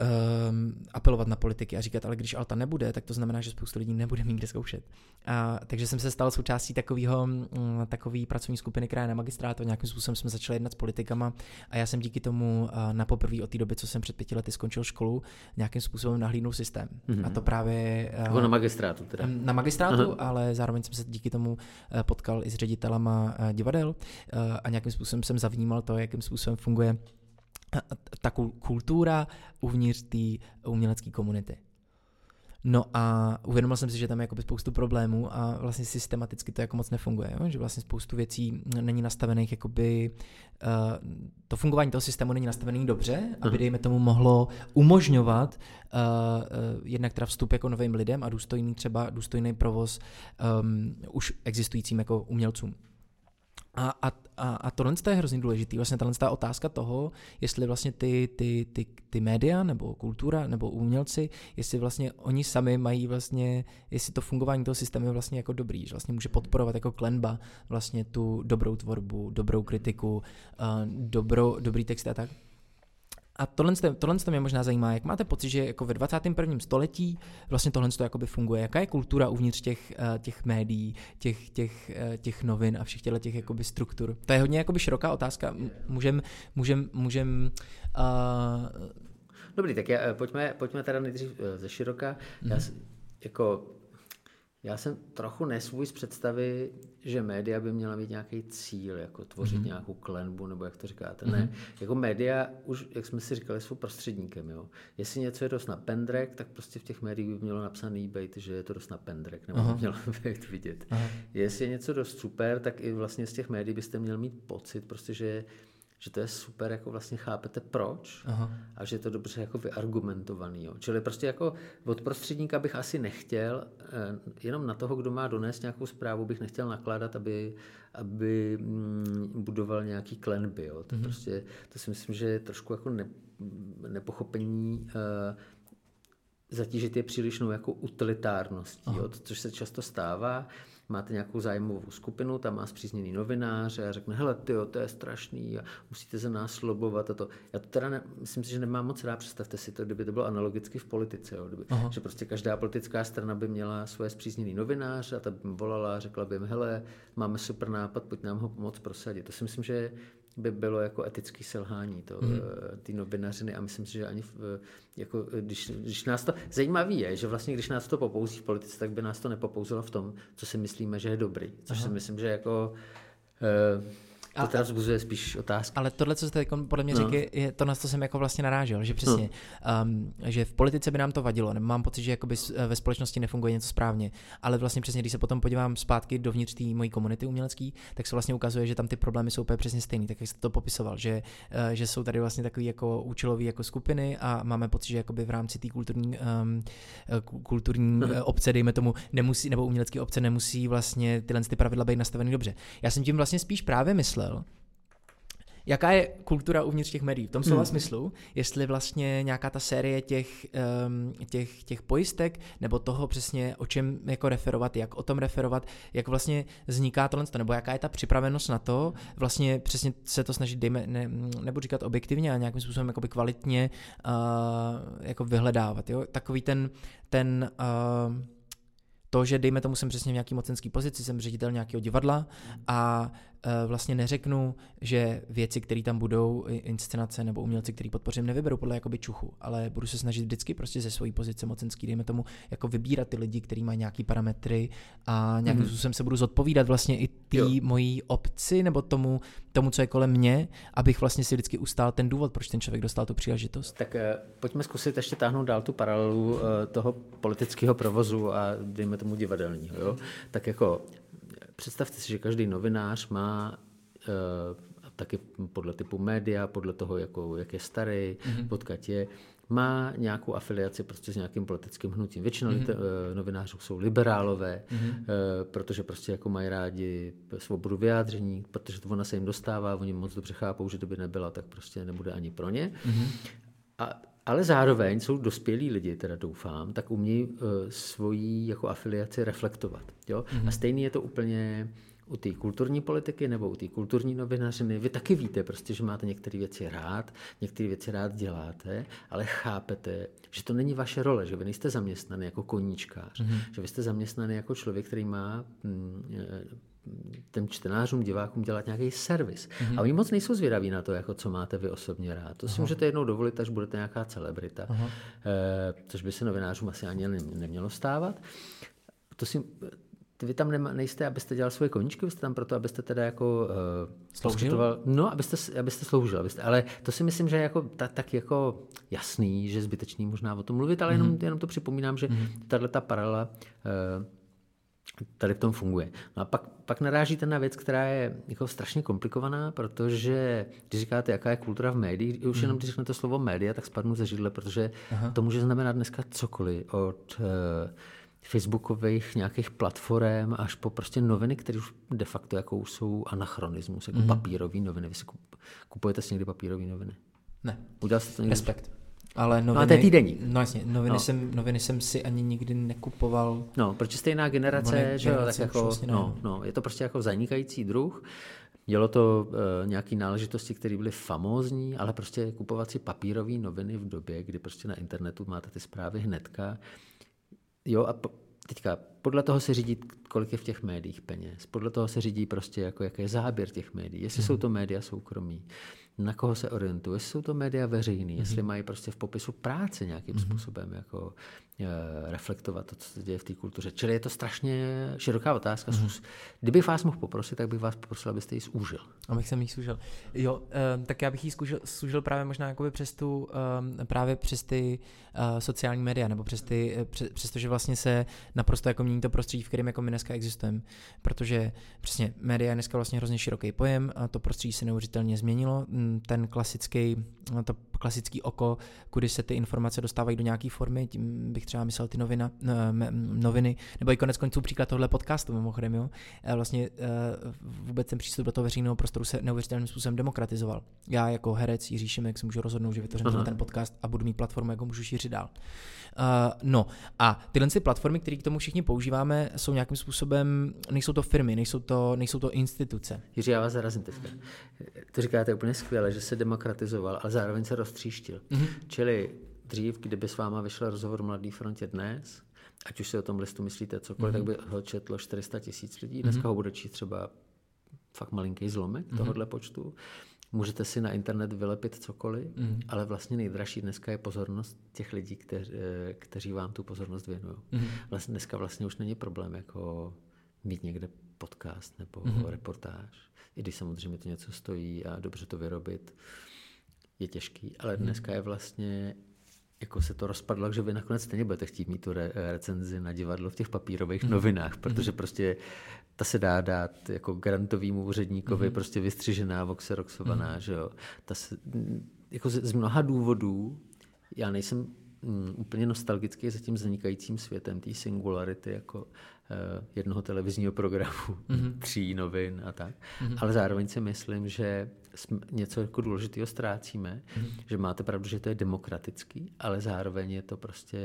um, apelovat na politiky a říkat, ale když Alta nebude, tak to znamená, že spoustu lidí nebude mít kde zkoušet. A, takže jsem se stal součástí takového, mm, takový pracovní skupiny, která je na magistrátu. Nějakým způsobem jsme začali jednat s politikama a já jsem díky tomu uh, na poprvé od té doby, co jsem před pěti lety skončil školu, nějakým způsobem nahlídnul systém. Mm-hmm. A to právě... Uh, Jako na magistrátu teda. na magistrátu, Aha. ale zároveň jsem se díky tomu eh, potkal i s ředitelama eh, divadel eh, a nějakým způsobem jsem zavnímal to, jakým způsobem funguje eh, ta kul- kultura uvnitř té umělecké komunity. No a uvědomil jsem si, že tam je jakoby spoustu problémů a vlastně systematicky to jako moc nefunguje, jo? že vlastně spoustu věcí není nastavených, jakoby uh, to fungování toho systému není nastavený dobře, aby dejme tomu mohlo umožňovat uh, uh, jednak teda vstup jako novým lidem a důstojný třeba důstojný provoz um, už existujícím jako umělcům. A, a, a, a tohle je hrozně důležitý, vlastně tahle ta otázka toho, jestli vlastně ty, ty, ty, ty média nebo kultura nebo umělci, jestli vlastně oni sami mají vlastně, jestli to fungování toho systému je vlastně jako dobrý, že vlastně může podporovat jako klenba vlastně tu dobrou tvorbu, dobrou kritiku, uh, dobro, dobrý text a tak. A tohle, tohle mě možná zajímá, jak máte pocit, že jako ve 21. století vlastně tohle jakoby funguje, jaká je kultura uvnitř těch, eh, těch médií, těch, těch, eh, těch novin a všech těch jakoby struktur. To je hodně jakoby široká otázka, můžem, můžem, můžem uh... Dobrý, tak já, pojďme, pojďme teda nejdřív ze široka. Já, mm-hmm. jako já jsem trochu nesvůj z představy, že média by měla mít nějaký cíl, jako tvořit mm-hmm. nějakou klenbu, nebo jak to říkáte. Mm-hmm. Ne, mhm. jako média už, jak jsme si říkali, jsou prostředníkem. Jo. Jestli něco je dost na pendrek, tak prostě v těch médiích by mělo napsaný být, že je to dost na pendrek, nebo by mělo být vidět. Aha. Jestli je něco dost super, tak i vlastně z těch médií byste měl mít pocit, prostě, že že to je super, jako vlastně chápete proč Aha. a že je to dobře jako vyargumentovaný. Jo. Čili prostě jako od prostředníka bych asi nechtěl, eh, jenom na toho, kdo má donést nějakou zprávu, bych nechtěl nakládat, aby, aby mm, budoval nějaký klenby. Jo. To, mm-hmm. prostě, to si myslím, že je trošku jako ne, nepochopení uh, zatížit je přílišnou jako utilitárností, jo, což se často stává máte nějakou zájmovou skupinu, tam má zpřízněný novinář a řekne, hele, ty to je strašný a musíte za nás slobovat a to. Já to teda ne, myslím si, že nemám moc rád, představte si to, kdyby to bylo analogicky v politice, jo, kdyby, že prostě každá politická strana by měla svoje zpřízněný novinář a ta by volala a řekla by jim, hele, máme super nápad, pojď nám ho pomoct prosadit. To si myslím, že by bylo jako etický selhání to, mm. ty novinařiny a myslím si, že ani v, jako, když, když nás to, zajímavý je, že vlastně když nás to popouzí v politice, tak by nás to nepopouzilo v tom, co si myslíme, že je dobrý, což Aha. si myslím, že jako uh, to teda vzbuzuje spíš otázky. Ale tohle, co jste podle mě no. říká, je to, na co jsem jako vlastně narážel, že přesně, no. um, že v politice by nám to vadilo, nebo mám pocit, že jakoby ve společnosti nefunguje něco správně, ale vlastně přesně, když se potom podívám zpátky dovnitř té mojí komunity umělecký, tak se vlastně ukazuje, že tam ty problémy jsou úplně přesně stejný, tak jak jste to popisoval, že, uh, že jsou tady vlastně takové jako účelové jako skupiny a máme pocit, že jakoby v rámci té kulturní, um, kulturní uh, obce, dejme tomu, nemusí, nebo umělecké obce nemusí vlastně tyhle ty pravidla být nastaveny dobře. Já jsem tím vlastně spíš právě myslel, myslel, jaká je kultura uvnitř těch médií. V tom slova hmm. smyslu, jestli vlastně nějaká ta série těch, um, těch, těch pojistek, nebo toho přesně o čem jako referovat, jak o tom referovat, jak vlastně vzniká tohle, nebo jaká je ta připravenost na to, vlastně přesně se to snažit, dejme, ne, nebudu říkat objektivně, ale nějakým způsobem jakoby kvalitně uh, jako vyhledávat. Jo? Takový ten, ten uh, to, že dejme tomu jsem přesně v nějaký mocenský pozici, jsem ředitel nějakého divadla a vlastně neřeknu, že věci, které tam budou, inscenace nebo umělci, který podpořím, nevyberu podle jakoby čuchu, ale budu se snažit vždycky prostě ze své pozice mocenský, dejme tomu, jako vybírat ty lidi, kteří mají nějaký parametry a nějakým mm-hmm. způsobem se budu zodpovídat vlastně i té mojí obci nebo tomu, tomu, co je kolem mě, abych vlastně si vždycky ustál ten důvod, proč ten člověk dostal tu příležitost. Tak uh, pojďme zkusit ještě táhnout dál tu paralelu uh, toho politického provozu a dejme tomu divadelního. Jo? Tak jako představte si, že každý novinář má uh, taky podle typu média, podle toho, jako, jak je starý, mm-hmm. podkat je, má nějakou afiliaci prostě s nějakým politickým hnutím. Většinou mm-hmm. novinářů jsou liberálové, mm-hmm. uh, protože prostě jako mají rádi svobodu vyjádření, protože to ona se jim dostává, oni moc dobře chápou, že to by nebyla, tak prostě nebude ani pro ně. Mm-hmm. A ale zároveň jsou dospělí lidi, teda doufám, tak umějí uh, svoji jako afiliaci reflektovat. Jo? Mm-hmm. A stejný je to úplně u té kulturní politiky nebo u té kulturní novinařiny. Vy taky víte prostě, že máte některé věci rád, některé věci rád děláte, ale chápete, že to není vaše role, že vy nejste zaměstnaný jako koníčkář, mm-hmm. že vy jste zaměstnaný jako člověk, který má mm, těm čtenářům, divákům dělat nějaký servis. Mm-hmm. A oni moc nejsou zvědaví na to, jako co máte vy osobně rád. To Aha. si můžete jednou dovolit, až budete nějaká celebrita, e, což by se novinářům asi ani nemělo stávat. To si, vy tam nema, nejste, abyste dělal svoje koníčky, vy jste tam proto, abyste teda jako uh, Sloužil? No, abyste, abyste sloužil, abyste, ale to si myslím, že je jako, ta, tak jako jasný, že zbytečný možná o tom mluvit, ale jenom, mm-hmm. jenom to připomínám, že mm-hmm. tahle ta paralela uh, tady v tom funguje. No a pak, pak narážíte na věc, která je jako strašně komplikovaná, protože když říkáte, jaká je kultura v médiích, už jenom když řeknete slovo média, tak spadnu ze židle, protože Aha. to může znamenat dneska cokoliv od uh, facebookových nějakých platform až po prostě noviny, které už de facto jako jsou anachronismus, jako mm-hmm. papírové noviny. Vy si kup, kupujete si někdy papírové noviny? Ne. Udělal jste to někdy? Respekt. Ale noviny, No, a to je týdeník. No jasně, noviny, No. Jsem, noviny jsem si ani nikdy nekupoval. No, protože stejná generace, ne, že jo, tak jako, vlastně no, no, je to prostě jako zanikající druh. Mělo to uh, nějaké náležitosti, které byly famózní, ale prostě kupovat si papírové noviny v době, kdy prostě na internetu máte ty zprávy hnedka. Jo, a po, teďka podle toho se řídí, kolik je v těch médiích peněz. Podle toho se řídí prostě, jako jaký je záběr těch médií. Jestli jsou to média soukromí, na koho se orientují, jestli jsou to média veřejný, jestli mají prostě v popisu práce nějakým způsobem jako reflektovat to, co se děje v té kultuře. Čili je to strašně široká otázka. Mm-hmm. Kdybych vás mohl poprosit, tak bych vás poprosil, abyste ji zúžil. Abych jsem jí služil. Jo, um, tak já bych služil, služil právě možná jakoby přes tu, um, právě přes ty sociální média, nebo přes ty, eh, přes, přes to, že vlastně se naprosto jako mění to prostředí, v kterém jako my dneska existujeme. Protože přesně média je dneska vlastně hrozně široký pojem, a to prostředí se neuvěřitelně změnilo. Mm, Ten klasický, no, to klasický oko, kudy se ty informace dostávají do nějaké formy, tím bych třeba myslel ty novina, eh, noviny, nebo i konec konců příklad tohle podcastu mimochodem, jo. Eh, Vlastně eh, vůbec ten přístup do toho veřejného prostoru se neuvěřitelným způsobem demokratizoval. Já jako herec Jiří Šimek si můžu rozhodnout, že vytvořím ten podcast a budu mít platformu, jak ho můžu šířit dál. Uh, no a tyhle ty platformy, které k tomu všichni používáme, jsou nějakým způsobem, nejsou to firmy, nejsou to, nejsou to instituce. Jiří, já vás zarazím teďka. To říkáte úplně skvěle, že se demokratizoval, ale zároveň se roztříštil. Mm-hmm. Čili dřív, kdyby s váma vyšel rozhovor Mladý frontě dnes, ať už si o tom listu myslíte cokoliv, mm-hmm. tak by ho četlo 400 tisíc lidí. Dneska mm-hmm. ho bude číst třeba fakt malinký zlomek mm-hmm. tohohle počtu. Můžete si na internet vylepit cokoliv, mm. ale vlastně nejdražší dneska je pozornost těch lidí, kteři, kteří vám tu pozornost věnují. Mm. Vlastně dneska vlastně už není problém jako mít někde podcast nebo mm. reportáž. I když samozřejmě to něco stojí a dobře to vyrobit je těžký, ale dneska je vlastně jako se to rozpadlo, že vy nakonec stejně budete chtít mít tu re- recenzi na divadlo v těch papírových novinách, protože prostě ta se dá dát jako grantovýmu úředníkovi mm-hmm. prostě vystřižená, voxeroxovaná, mm-hmm. že jo. Ta se, jako z, z mnoha důvodů, já nejsem mm, úplně nostalgický za tím zanikajícím světem té singularity jako eh, jednoho televizního programu, mm-hmm. tří novin a tak, mm-hmm. ale zároveň si myslím, že něco jako důležitého ztrácíme, mm-hmm. že máte pravdu, že to je demokratický, ale zároveň je to prostě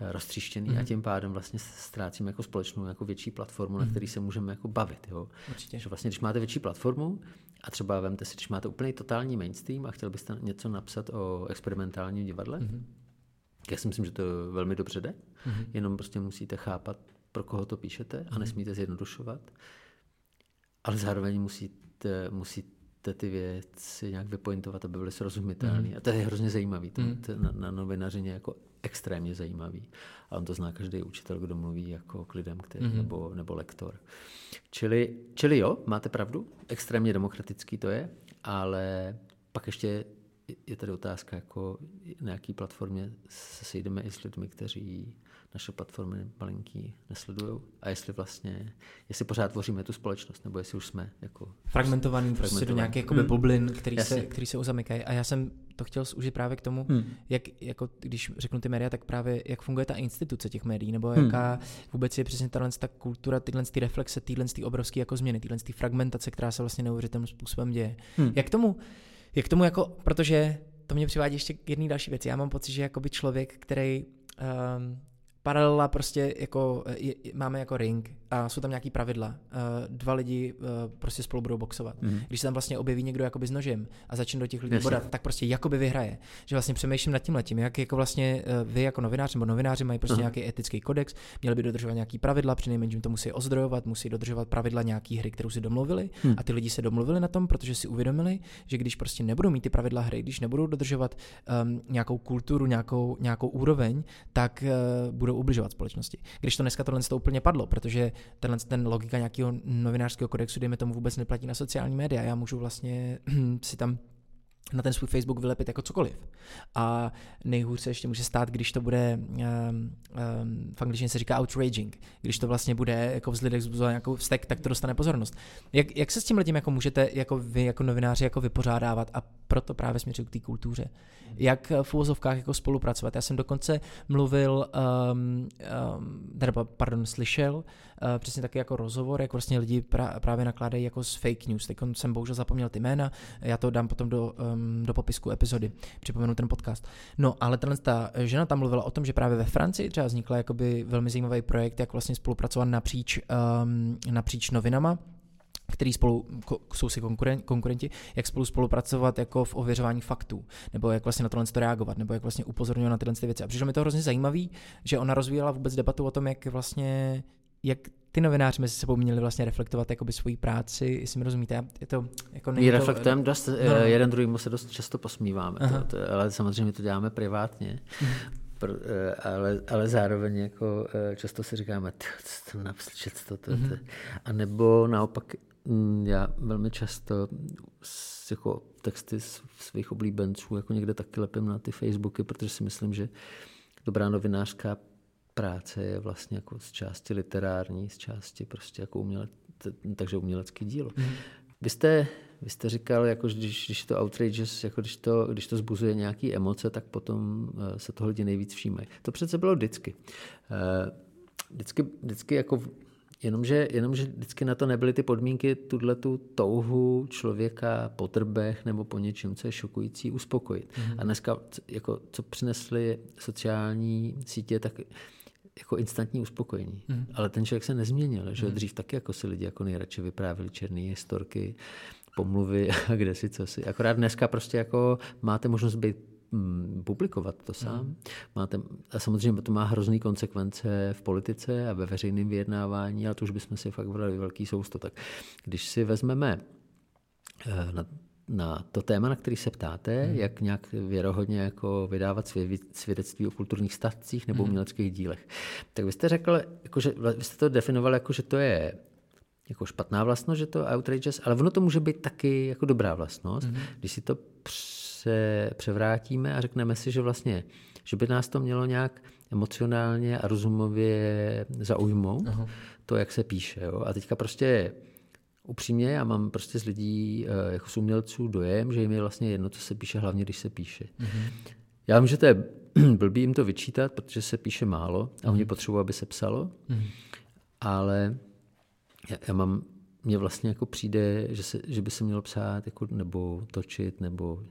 eh, roztříštěný mm-hmm. a tím pádem vlastně ztrácíme jako společnou jako větší platformu, mm-hmm. na který se můžeme jako bavit. Jo? Určitě. Že vlastně, když máte větší platformu a třeba vemte si, když máte úplně totální mainstream a chtěl byste něco napsat o experimentálním divadle, mm-hmm. já si myslím, že to velmi dobře jde, mm-hmm. jenom prostě musíte chápat, pro koho to píšete a nesmíte zjednodušovat, ale zároveň musíte, musíte ty věci nějak vypointovat, aby byly srozumitelné. Mm. A to je hrozně zajímavý. To, to je na, na novinařině jako extrémně zajímavý. A on to zná každý učitel, kdo mluví jako k lidem, který, mm. nebo, nebo lektor. Čili, čili jo, máte pravdu, extrémně demokratický to je, ale pak ještě je tady otázka, jako na jaký platformě se sejdeme i s lidmi, kteří naše platformy malinký nesledují a jestli vlastně, jestli pořád tvoříme tu společnost, nebo jestli už jsme jako Fragmentovaný, prostě do nějaké jakoby bublin, který Jasně. se, který se uzamykají. A já jsem to chtěl zúžit právě k tomu, hmm. jak, jako, když řeknu ty média, tak právě jak funguje ta instituce těch médií, nebo Hmm. jaká vůbec je přesně tahle ta kultura, tyhle ty reflexe, tyhle ty obrovské jako změny, tyhle ty fragmentace, která se vlastně neuvěřitelným způsobem děje. Hmm. Jak tomu, jak tomu jako, protože to mě přivádí ještě k jedné další věci. Já mám pocit, že jakoby člověk, který um, paralela prostě jako, je, je- máme jako ring a jsou tam nějaký pravidla. Uh, dva lidi uh, prostě spolu budou boxovat. Mm. Když se tam vlastně objeví někdo jakoby s nožem a začne do těch lidí Jasně. bodat, tak prostě jakoby vyhraje. Že vlastně přemýšlím nad tím letím, jak jako vlastně uh, vy jako novinář nebo novináři mají prostě Aha. nějaký etický kodex, měli by dodržovat nějaký pravidla, přinejmenším to musí ozdrojovat, musí dodržovat pravidla nějaký hry, kterou si domluvili Hm. a ty lidi se domluvili na tom, protože si uvědomili, že když prostě nebudou mít ty pravidla hry, když nebudou dodržovat um, nějakou kulturu, nějakou, nějakou úroveň, tak uh, budou budou ubližovat společnosti. Když to dneska tohle to úplně padlo, protože tenhle ten logika nějakého novinářského kodexu, dejme tomu, vůbec neplatí na sociální média. Já můžu vlastně si tam na ten svůj Facebook vylepit jako cokoliv. A nejhůř se ještě může stát, když to bude, um, um, v angličtině se říká outraging, když to vlastně bude jako v lidech vzbuzovat nějakou vztek, tak to dostane pozornost. Jak, jak se s tím lidem jako můžete jako vy jako novináři jako vypořádávat a proto právě směřuju k té kultuře. Jak v úvozovkách jako spolupracovat. Já jsem dokonce mluvil, um, um, nebo pardon, slyšel uh, přesně taky jako rozhovor, jak vlastně lidi pra, právě nakládají jako s fake news. Teď jsem bohužel zapomněl ty jména, já to dám potom do, um, do popisku epizody, připomenu ten podcast. No, ale tenhle ta žena tam mluvila o tom, že právě ve Francii třeba vznikla jakoby velmi zajímavý projekt, jak vlastně spolupracovat napříč, um, napříč novinama, který spolu jsou si konkuren, konkurenti, jak spolu spolupracovat jako v ověřování faktů, nebo jak vlastně na tohle to reagovat, nebo jak vlastně upozorňovat na tyhle věci. A přišlo mi to hrozně zajímavý, že ona rozvíjela vůbec debatu o tom, jak vlastně jak ty novináři mezi sebou měli vlastně reflektovat jakoby svoji práci, jestli mi rozumíte. Je to jako My reflektujeme dost, no. Eh, jeden druhýmu se dost často posmíváme, to, to, ale samozřejmě to děláme privátně. Mhm. Pro, eh, ale, ale zároveň jako eh, často si říkáme, co to napsat, to, to, to. Mm-hmm. A nebo naopak já velmi často jako texty svých oblíbenců jako někde taky lepím na ty Facebooky, protože si myslím, že dobrá novinářská práce je vlastně jako z části literární, z části prostě jako umělec, takže umělecký dílo. Mm. Vy jste, vy jste říkal, jako když, když to outrageous, jako když to, když to zbuzuje nějaké emoce, tak potom eh, se toho lidi nejvíc všímají. To přece bylo vždycky. Eh, vždycky, vždycky jako Jenomže, jenomže vždycky na to nebyly ty podmínky, tuhle tu touhu člověka po trbech nebo po něčem, co je šokující, uspokojit. Mm-hmm. A dneska, jako, co přinesly sociální sítě, tak jako instantní uspokojení. Mm. Ale ten člověk se nezměnil, že mm. dřív taky jako si lidi jako nejradši vyprávěli černé historky, pomluvy a kde si co si. Akorát dneska prostě jako máte možnost být Mm, publikovat to sám. Mm. Máte, a samozřejmě to má hrozný konsekvence v politice a ve veřejném vyjednávání, ale to už bychom si fakt vrali velký sousto. Tak když si vezmeme eh, na, na to téma, na který se ptáte, mm. jak nějak věrohodně jako vydávat svědectví o kulturních statcích nebo mm. uměleckých dílech, tak vy jste řekl, jako, že, vy jste to definoval jako, že to je jako špatná vlastnost, že to outrageous, ale ono to může být taky jako dobrá vlastnost, mm. když si to se převrátíme a řekneme si, že vlastně, že by nás to mělo nějak emocionálně a rozumově zaujmout, Aha. to, jak se píše. Jo? A teďka prostě upřímně, já mám prostě z lidí, eh, jako z umělců dojem, že jim je vlastně jedno, co se píše, hlavně když se píše. Mhm. Já vím, že to je blbý jim to vyčítat, protože se píše málo a oni mhm. potřebují, aby se psalo, mhm. ale já, já mám mně vlastně jako přijde, že, se, že by se mělo psát jako, nebo točit, nebo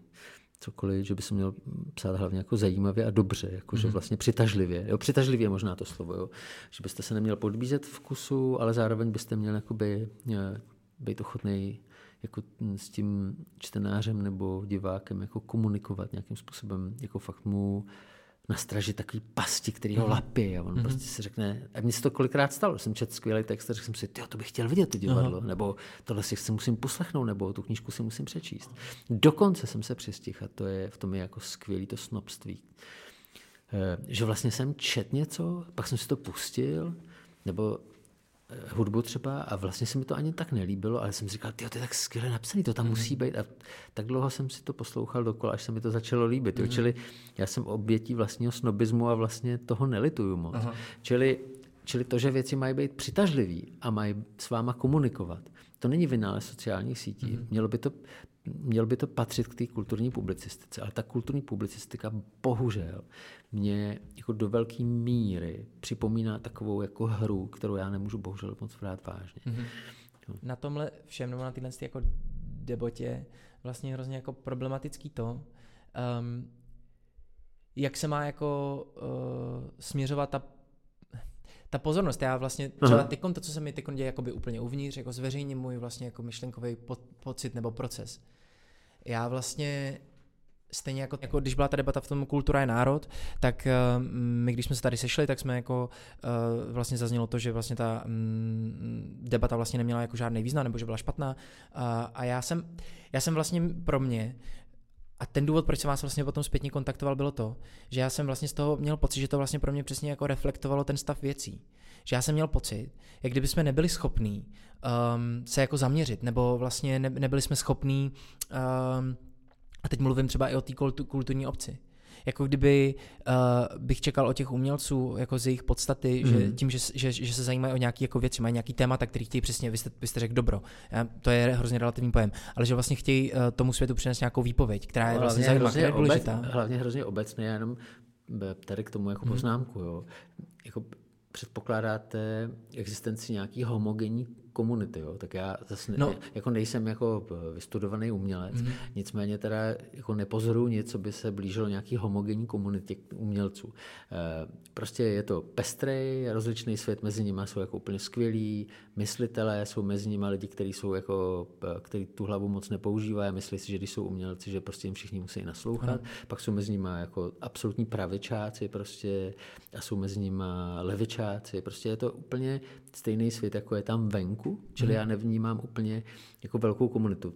cokoliv, že by se měl psát hlavně jako zajímavě a dobře, jako mm-hmm. že mhm. vlastně přitažlivě. Jo, přitažlivě možná to slovo, jo. že byste se neměl podbízet vkusu, ale zároveň byste měl jakoby, eh, být ochotný jako s tím čtenářem nebo divákem jako komunikovat nějakým způsobem, jako fakt mu nastražit takový pasti, který ho mm. lapí a on mm-hmm. prostě si řekne, a mně se to kolikrát stalo, jsem četl skvělý text a řekl jsem si, to bych chtěl vidět to divadlo, Aha. nebo tohle si chci, musím poslechnout, nebo tu knížku si musím přečíst. Dokonce jsem se přistihl a to je v tom je jako skvělý to snobství. Eh, že vlastně jsem čet něco, pak jsem si to pustil, nebo hudbu třeba a vlastně se mi to ani tak nelíbilo, ale jsem si říkal, to je tak skvěle napsaný, to tam mm. musí být. A tak dlouho jsem si to poslouchal dokola, až se mi to začalo líbit. Mm. Čili já jsem obětí vlastního snobismu a vlastně toho nelituju moc. Aha. Čili, čili to, že věci mají být přitažlivý a mají s váma komunikovat, to není vynález sociálních sítí. Mm. Mělo by to měl by to patřit k té kulturní publicistice, ale ta kulturní publicistika bohužel mě jako do velké míry připomíná takovou jako hru, kterou já nemůžu bohužel moc brát vážně. Mm-hmm. Na tomhle všem, nebo na téhle jako debotě vlastně hrozně jako problematický to, um, jak se má jako uh, směřovat ta ta pozornost, já vlastně třeba teď to, co se mi teď děje jakoby úplně uvnitř, jako zveřejním můj vlastně jako myšlenkový po, pocit nebo proces. Já vlastně stejně jako, jako když byla ta debata v tom kultura je národ, tak uh, my když jsme se tady sešli, tak jsme jako uh, vlastně zaznělo to, že vlastně ta um, debata vlastně neměla jako žádný význam, nebo že byla špatná. Uh, a já jsem, já jsem vlastně pro mě a ten důvod, proč jsem vás vlastně potom zpětně kontaktoval, bylo to, že já jsem vlastně z toho měl pocit, že to vlastně pro mě přesně jako reflektovalo ten stav věcí. Že já jsem měl pocit, jak kdyby jsme nebyli schopní um, se jako zaměřit, nebo vlastně ne, nebyli jsme schopní, um, a teď mluvím třeba i o té kulturní obci, jako kdyby uh, bych čekal o těch umělců, jako z jejich podstaty, mm. že Mhm. tím, že, že, že se zajímají o nějaké jako věci, mají nějaký témata, který chtějí přesně, vy jste, vy jste řekl dobro, já, to je hrozně relativní pojem, ale že vlastně chtějí uh, tomu světu přinést nějakou výpověď, která je vlastně zajímavá, která je důležitá. Obec, hlavně hrozně obecně, jenom eh, tady k tomu jako Mhm. poznámku, jo. Jako předpokládáte existenci nějaký homogenní komunity, jo? tak já zase No. jako nejsem jako vystudovaný umělec, Mhm. mm. nicméně teda jako nepozoruju nic, co by se blížilo nějaký homogenní komunitě umělců. Eh, Prostě je to pestrý, rozličný svět, mezi nimi jsou jako úplně skvělí, myslitelé, jsou mezi nimi lidi, kteří jsou jako, který tu hlavu moc nepoužívají, myslí si, že když jsou umělci, že prostě jim všichni musí naslouchat, pak jsou mezi nimi jako absolutní pravičáci prostě a jsou mezi nimi levičáci, prostě je to úplně stejný svět, jako je tam venku, čili já nevnímám úplně jako velkou komunitu,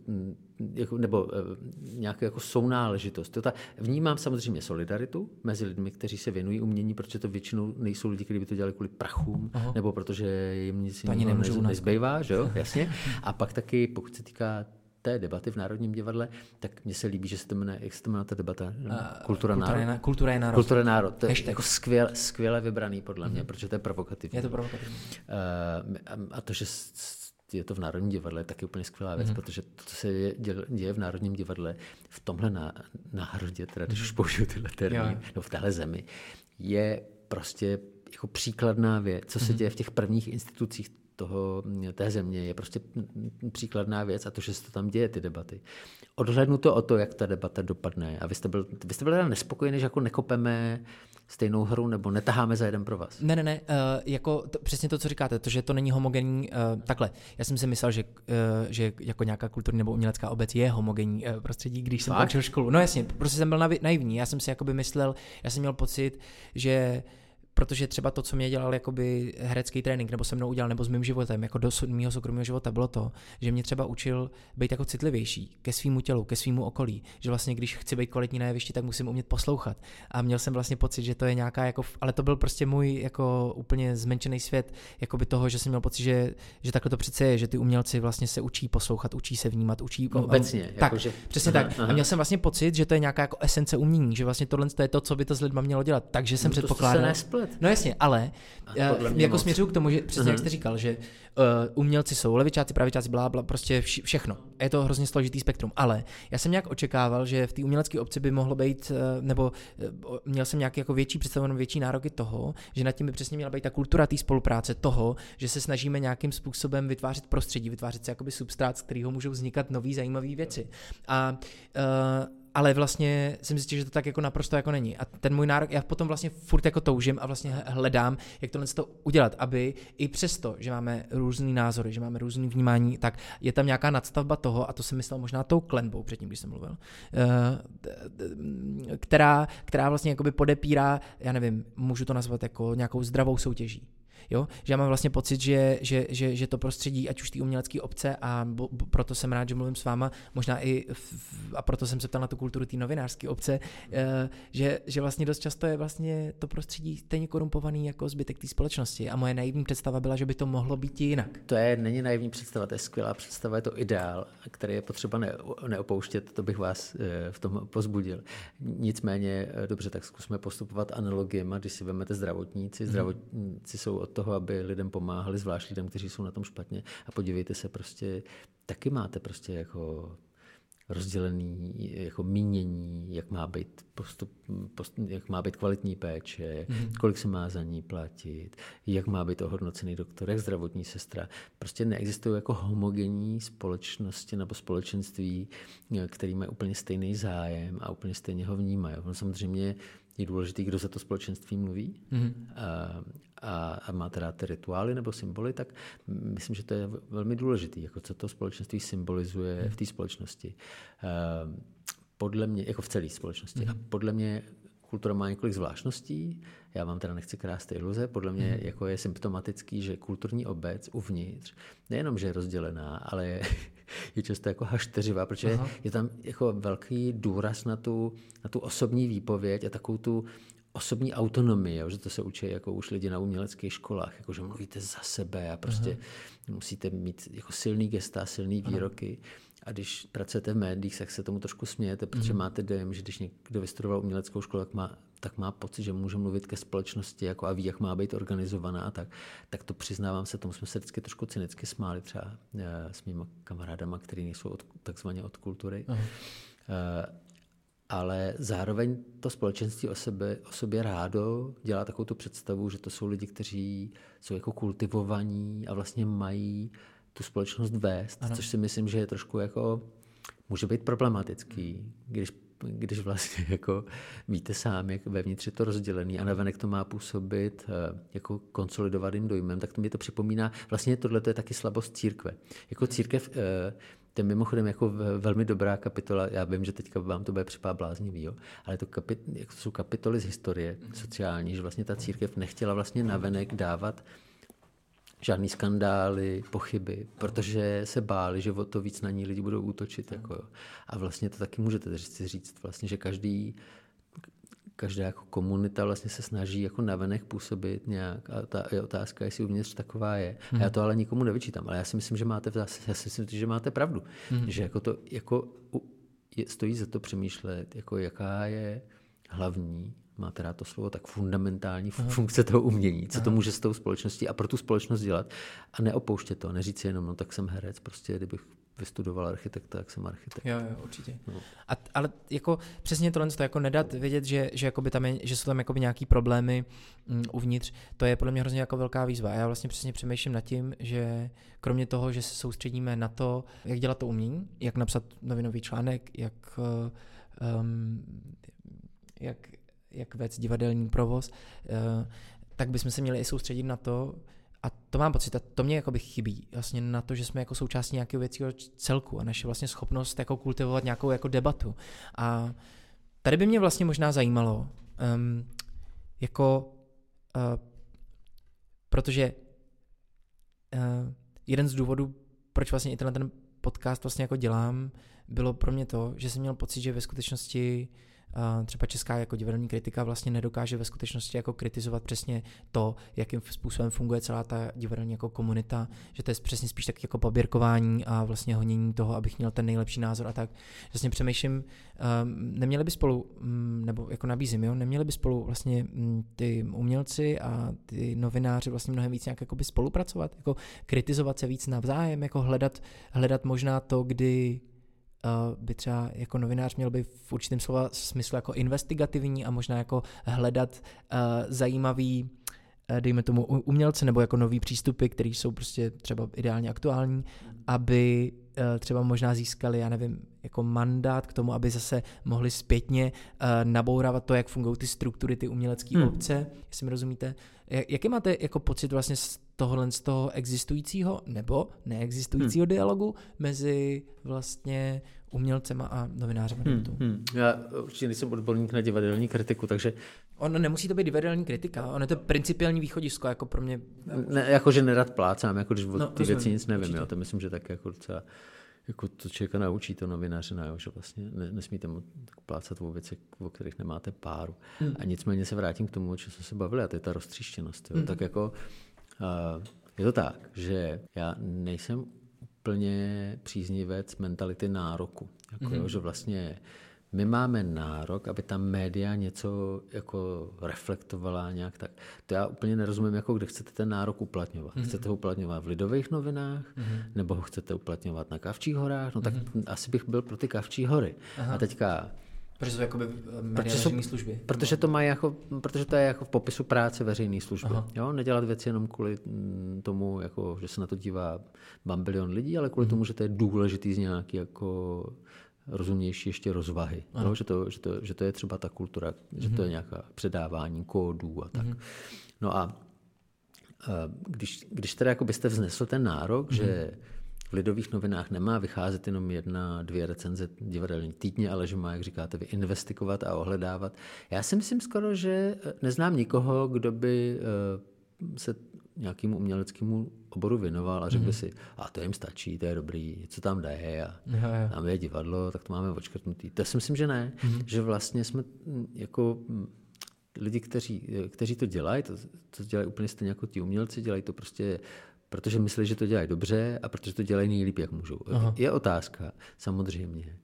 jako, nebo eh, nějakou jako sounáležitost. To ta, vnímám samozřejmě solidaritu mezi lidmi, kteří se věnují umění, protože to většinou nejsou lidi, kteří by to dělali kvůli prachům, Aha. nebo protože jim nic jiného nezbývá, že jo, jasně. A pak taky, pokud se týká té debaty v Národním divadle, tak mně se líbí, že se to jmenuje, jak se to jmenuje ta debata? Kultura, kultura, národ. je, na- kultura je národ. Kultura je národ. To je Hashtag. jako skvěle, skvěle vybraný podle mě, protože to je provokativní. Je to provokativní. Eh, a to, že je to v Národním divadle, je taky úplně skvělá věc, mm-hmm. protože to, co se je- děl- děje v Národním divadle, v tomhle ná, národě, teda když už použiju tyhle termíny, no v téhle zemi, je prostě jako příkladná věc. Co se děje v těch prvních institucích toho, té země, je prostě příkladná věc a to, že se to tam děje, ty debaty. Odhlednu to o to, jak ta debata dopadne. A vy jste byl, vy jste byl teda nespokojený, že jako nekopeme stejnou hru nebo netaháme za jeden pro vás. Ne, ne, ne, uh, jako to, přesně to, co říkáte, to, že to není homogenní, uh, takhle, já jsem si myslel, že, uh, že jako nějaká kulturní nebo umělecká obec je homogenní uh, prostředí, když jsem Fakt? končil školu. No jasně, prostě jsem byl naivní, já jsem si jakoby myslel, já jsem měl pocit, že protože třeba to, co mě dělal jakoby herecký trénink, nebo se mnou udělal, nebo s mým životem, jako do mýho soukromého života, bylo to, že mě třeba učil být jako citlivější ke svýmu tělu, ke svýmu okolí, že vlastně když chci být kvalitní na jevišti, tak musím umět poslouchat. A měl jsem vlastně pocit, že to je nějaká jako, ale to byl prostě můj jako úplně zmenšený svět, jakoby toho, že jsem měl pocit, že, že takhle to přece je, že ty umělci vlastně se učí poslouchat, učí se vnímat, učí Jako obecně, Tak, jako že- přesně Aha, tak. aha. A měl jsem vlastně pocit, že to je nějaká jako esence umění, že vlastně tohle je to, co by to s lidma mělo dělat. Takže jsem No předpokládal. Nesplet. No jasně, ale mě jako moc. směřuju k tomu, že přesně jak Mhm. jste říkal, že uh, umělci jsou levičáci, pravičáci, blá, blá, prostě vši, všechno. Je to hrozně složitý spektrum, ale já jsem nějak očekával, že v té umělecké obci by mohlo být, uh, nebo uh, měl jsem nějaký jako větší představu, větší nároky toho, že nad tím by přesně měla být ta kultura té spolupráce, toho, že se snažíme nějakým způsobem vytvářet prostředí, vytvářet si jakoby substrát, z kterého můžou vznikat nové zajímavé věci. A uh, ale vlastně jsem zjistil, že to tak jako naprosto jako není. A ten můj nárok, já potom vlastně furt jako toužím a vlastně hledám, jak tohle to udělat, aby i přesto, že máme různý názory, že máme různý vnímání, tak je tam nějaká nadstavba toho, a to jsem myslel možná tou klenbou předtím, když jsem mluvil, eh, která, která vlastně jakoby podepírá, já nevím, můžu to nazvat jako nějakou zdravou soutěží. Jo? Že já mám vlastně pocit, že, že, že, že to prostředí, ať už ty umělecké obce, a bo, bo, proto jsem rád, že mluvím s váma, možná i, v, a proto jsem se ptal na tu kulturu té novinářské obce, eh, že, že vlastně dost často je vlastně to prostředí stejně korumpovaný jako zbytek té společnosti. A moje naivní představa byla, že by to mohlo být i jinak. To je, není naivní představa, to je skvělá představa, je to ideál, který je potřeba ne, neopouštět, to bych vás eh, v tom pozbudil. Nicméně, eh, dobře, tak zkusme postupovat analogiemi, když si vezmete zdravotníci, zdravotníci jsou od toho, aby lidem pomáhali, zvlášť lidem, kteří jsou na tom špatně a podívejte se prostě, taky máte prostě jako rozdělený jako mínění, jak má být postup, post, jak má být kvalitní péče, mm-hmm. kolik se má za ní platit, jak má být ohodnocený doktor, jak zdravotní sestra. Prostě neexistují jako homogenní společnosti nebo společenství, který mají úplně stejný zájem a úplně stejně ho vnímají. No samozřejmě je důležité, kdo za to společenství mluví mm-hmm. a, a, a má teda ty rituály nebo symboly, tak myslím, že to je velmi důležité, jako co to společenství symbolizuje v té společnosti. Podle mě, jako v celé společnosti. Mm-hmm. A podle mě kultura má několik zvláštností, já vám teda nechci krást ty iluze, podle mě mm. jako je symptomatický, že kulturní obec uvnitř nejenom, že je rozdělená, ale je, je často jako hašteřivá, protože Aha. je tam jako velký důraz na tu, na tu osobní výpověď a takovou tu osobní autonomii, jo, že to se učí jako už lidi na uměleckých školách, jako že mluvíte za sebe a prostě Aha. musíte mít jako silný gesta, silný výroky. Aha. A když pracujete v médiích, tak se tomu trošku smějete, protože mm. máte dojem, že když někdo vystudoval uměleckou školu, tak má, tak má pocit, že může mluvit ke společnosti jako a ví, jak má být organizovaná a tak. Tak to přiznávám se, tomu jsme se vždycky trošku cynicky smáli třeba e, s mými kamarádama, kteří nejsou od, takzvaně od kultury. Uh, ale zároveň to společenství o, sebe, o sobě rádo dělá takovou tu představu, že to jsou lidi, kteří jsou jako kultivovaní a vlastně mají tu společnost vést, ano. což si myslím, že je trošku jako, může být problematický, když když vlastně jako víte sám, jak vevnitř je to rozdělený a navenek to má působit eh, jako konsolidovaným dojmem, tak to mi to připomíná, vlastně tohle je taky slabost církve. Jako církev, eh, to je mimochodem jako velmi dobrá kapitola, já vím, že teďka vám to bude připadat bláznivý, jo? ale to, kapit, jako to jsou kapitoly z historie sociální, že vlastně ta církev nechtěla vlastně navenek dávat žádný skandály, pochyby, protože se báli, že o to víc na ní lidi budou útočit. Jako, jo. A vlastně to taky můžete říct, říct vlastně, že každý každá jako komunita vlastně se snaží jako navenek působit nějak a ta je otázka, jestli uvnitř taková je. Hmm. A já to ale nikomu nevyčítám, ale já si myslím, že máte v zase, já si myslím, že máte pravdu. Hmm. Že jako to jako je, stojí za to přemýšlet, jako jaká je hlavní máte rád to slovo, tak fundamentální Aha. funkce toho umění, co Aha. to může s tou společností a pro tu společnost dělat a neopouštět to, neříct si jenom, no tak jsem herec, prostě kdybych vystudoval architekta, tak jsem architekt. Jo, jo, určitě. No. A, ale jako přesně tohle to jako nedat vědět, že, že, tam je, že jsou tam jakoby nějaký problémy mm, uvnitř, to je podle mě hrozně jako velká výzva. A já vlastně přesně přemýšlím nad tím, že kromě toho, že se soustředíme na to, jak dělat to umění, jak napsat novinový článek, jak, um, jak jak vést divadelní provoz, eh, tak bychom se měli i soustředit na to, a to mám pocit, a to mě jakoby chybí, vlastně na to, že jsme jako součástí nějakého věcího celku a naše vlastně schopnost jako kultivovat nějakou jako debatu. A tady by mě vlastně možná zajímalo, um, jako, uh, protože uh, jeden z důvodů, proč vlastně i tenhle ten podcast vlastně jako dělám, bylo pro mě to, že jsem měl pocit, že ve skutečnosti třeba česká jako divadelní kritika vlastně nedokáže ve skutečnosti jako kritizovat přesně to, jakým způsobem funguje celá ta divadelní jako komunita, že to je přesně spíš tak jako poběrkování a vlastně honění toho, abych měl ten nejlepší názor a tak. Vlastně přemýšlím, um, neměli by spolu, um, nebo jako nabízím, jo, neměli by spolu vlastně um, ty umělci a ty novináři vlastně mnohem víc nějak jako by spolupracovat, jako kritizovat se víc navzájem, jako hledat, hledat možná to, kdy by třeba jako novinář měl být v určitém slova smyslu jako investigativní a možná jako hledat uh, zajímavý uh, dejme tomu umělce nebo jako nový přístupy, které jsou prostě třeba ideálně aktuální, aby třeba možná získali, já nevím, jako mandát k tomu, aby zase mohli zpětně nabourávat to, jak fungují ty struktury, ty umělecké hmm. obce, jestli mi rozumíte. Jaký máte jako pocit vlastně z tohohle z toho existujícího nebo neexistujícího hmm. dialogu mezi vlastně umělcema a novinářem. Hmm, hmm. Já určitě nejsem odborník na divadelní kritiku, takže... On nemusí to být divadelní kritika, on je to principiální východisko, jako pro mě... Ne, jako, že nerad plácám, jako když no, ty věci nic nevím, jo, to myslím, že tak jako docela jako to člověka naučí to novináře, jo, že vlastně ne, nesmíte mu plácat o věci, o kterých nemáte páru. Hmm. A nicméně se vrátím k tomu, o čem jsme se bavili, a to je ta roztříštěnost. Jo. Hmm. Tak jako uh, je to tak, že já nejsem úplně příznivec mentality nároku. Jako, mm-hmm. jo, že vlastně my máme nárok, aby ta média něco jako reflektovala nějak tak. To já úplně nerozumím, jako kde chcete ten nárok uplatňovat. Mm-hmm. Chcete ho uplatňovat v lidových novinách, mm-hmm. nebo ho chcete uplatňovat na Kavčích horách? No tak mm-hmm. asi bych byl pro ty Kavčí hory. Aha. A teďka Protože jsou jakoby eh, protože jsou, služby. Protože to, má jako, protože to je jako v popisu práce veřejné služby. Jo? Nedělat věci jenom kvůli mm, tomu, jako, že se na to dívá bambilion lidí, ale kvůli mm. tomu, že to je důležitý z nějaký jako rozumnější ještě rozvahy. Jo? Že, to, že, to, že to je třeba ta kultura, mm. že to je mhm. nějaká předávání kódů a tak. Mm. No a eh, když, když teda jako byste vznesl ten nárok, mm. že v lidových novinách nemá vycházet jenom jedna, dvě recenze divadelní týdně, ale že má, jak říkáte, vy investigovat a ohledávat. Já si myslím skoro, že eh, neznám nikoho, kdo by eh, se nějakému uměleckému oboru věnoval a řekl by si, a to jim stačí, to je dobrý, co tam jde a Jo, jo. tam je divadlo, tak to máme odškrtnutý. To si myslím, že ne, že vlastně jsme mm, jako mm, lidi, kteří, kteří to dělají, to, to dělají úplně stejně jako ti umělci, dělají to prostě protože myslí, že to dělají dobře a protože to dělají nejlíp, jak můžou. Aha. Je otázka, samozřejmě,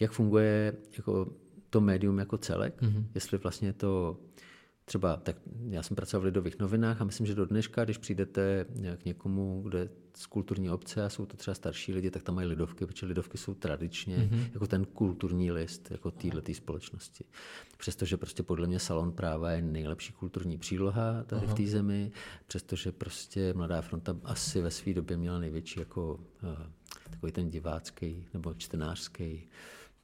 jak funguje jako to médium jako celek, mm-hmm. jestli vlastně to třeba, tak já jsem pracoval v Lidových novinách a myslím, že do dneška, když přijdete k někomu, kde z kulturní obce a jsou to třeba starší lidi, tak tam mají lidovky, protože lidovky jsou tradičně mm-hmm. jako ten kulturní list jako této společnosti. Přestože prostě podle mě salon práva je nejlepší kulturní příloha tady Aha. v té zemi, přestože prostě Mladá fronta asi ve své době měla největší jako uh, takový ten divácký nebo čtenářský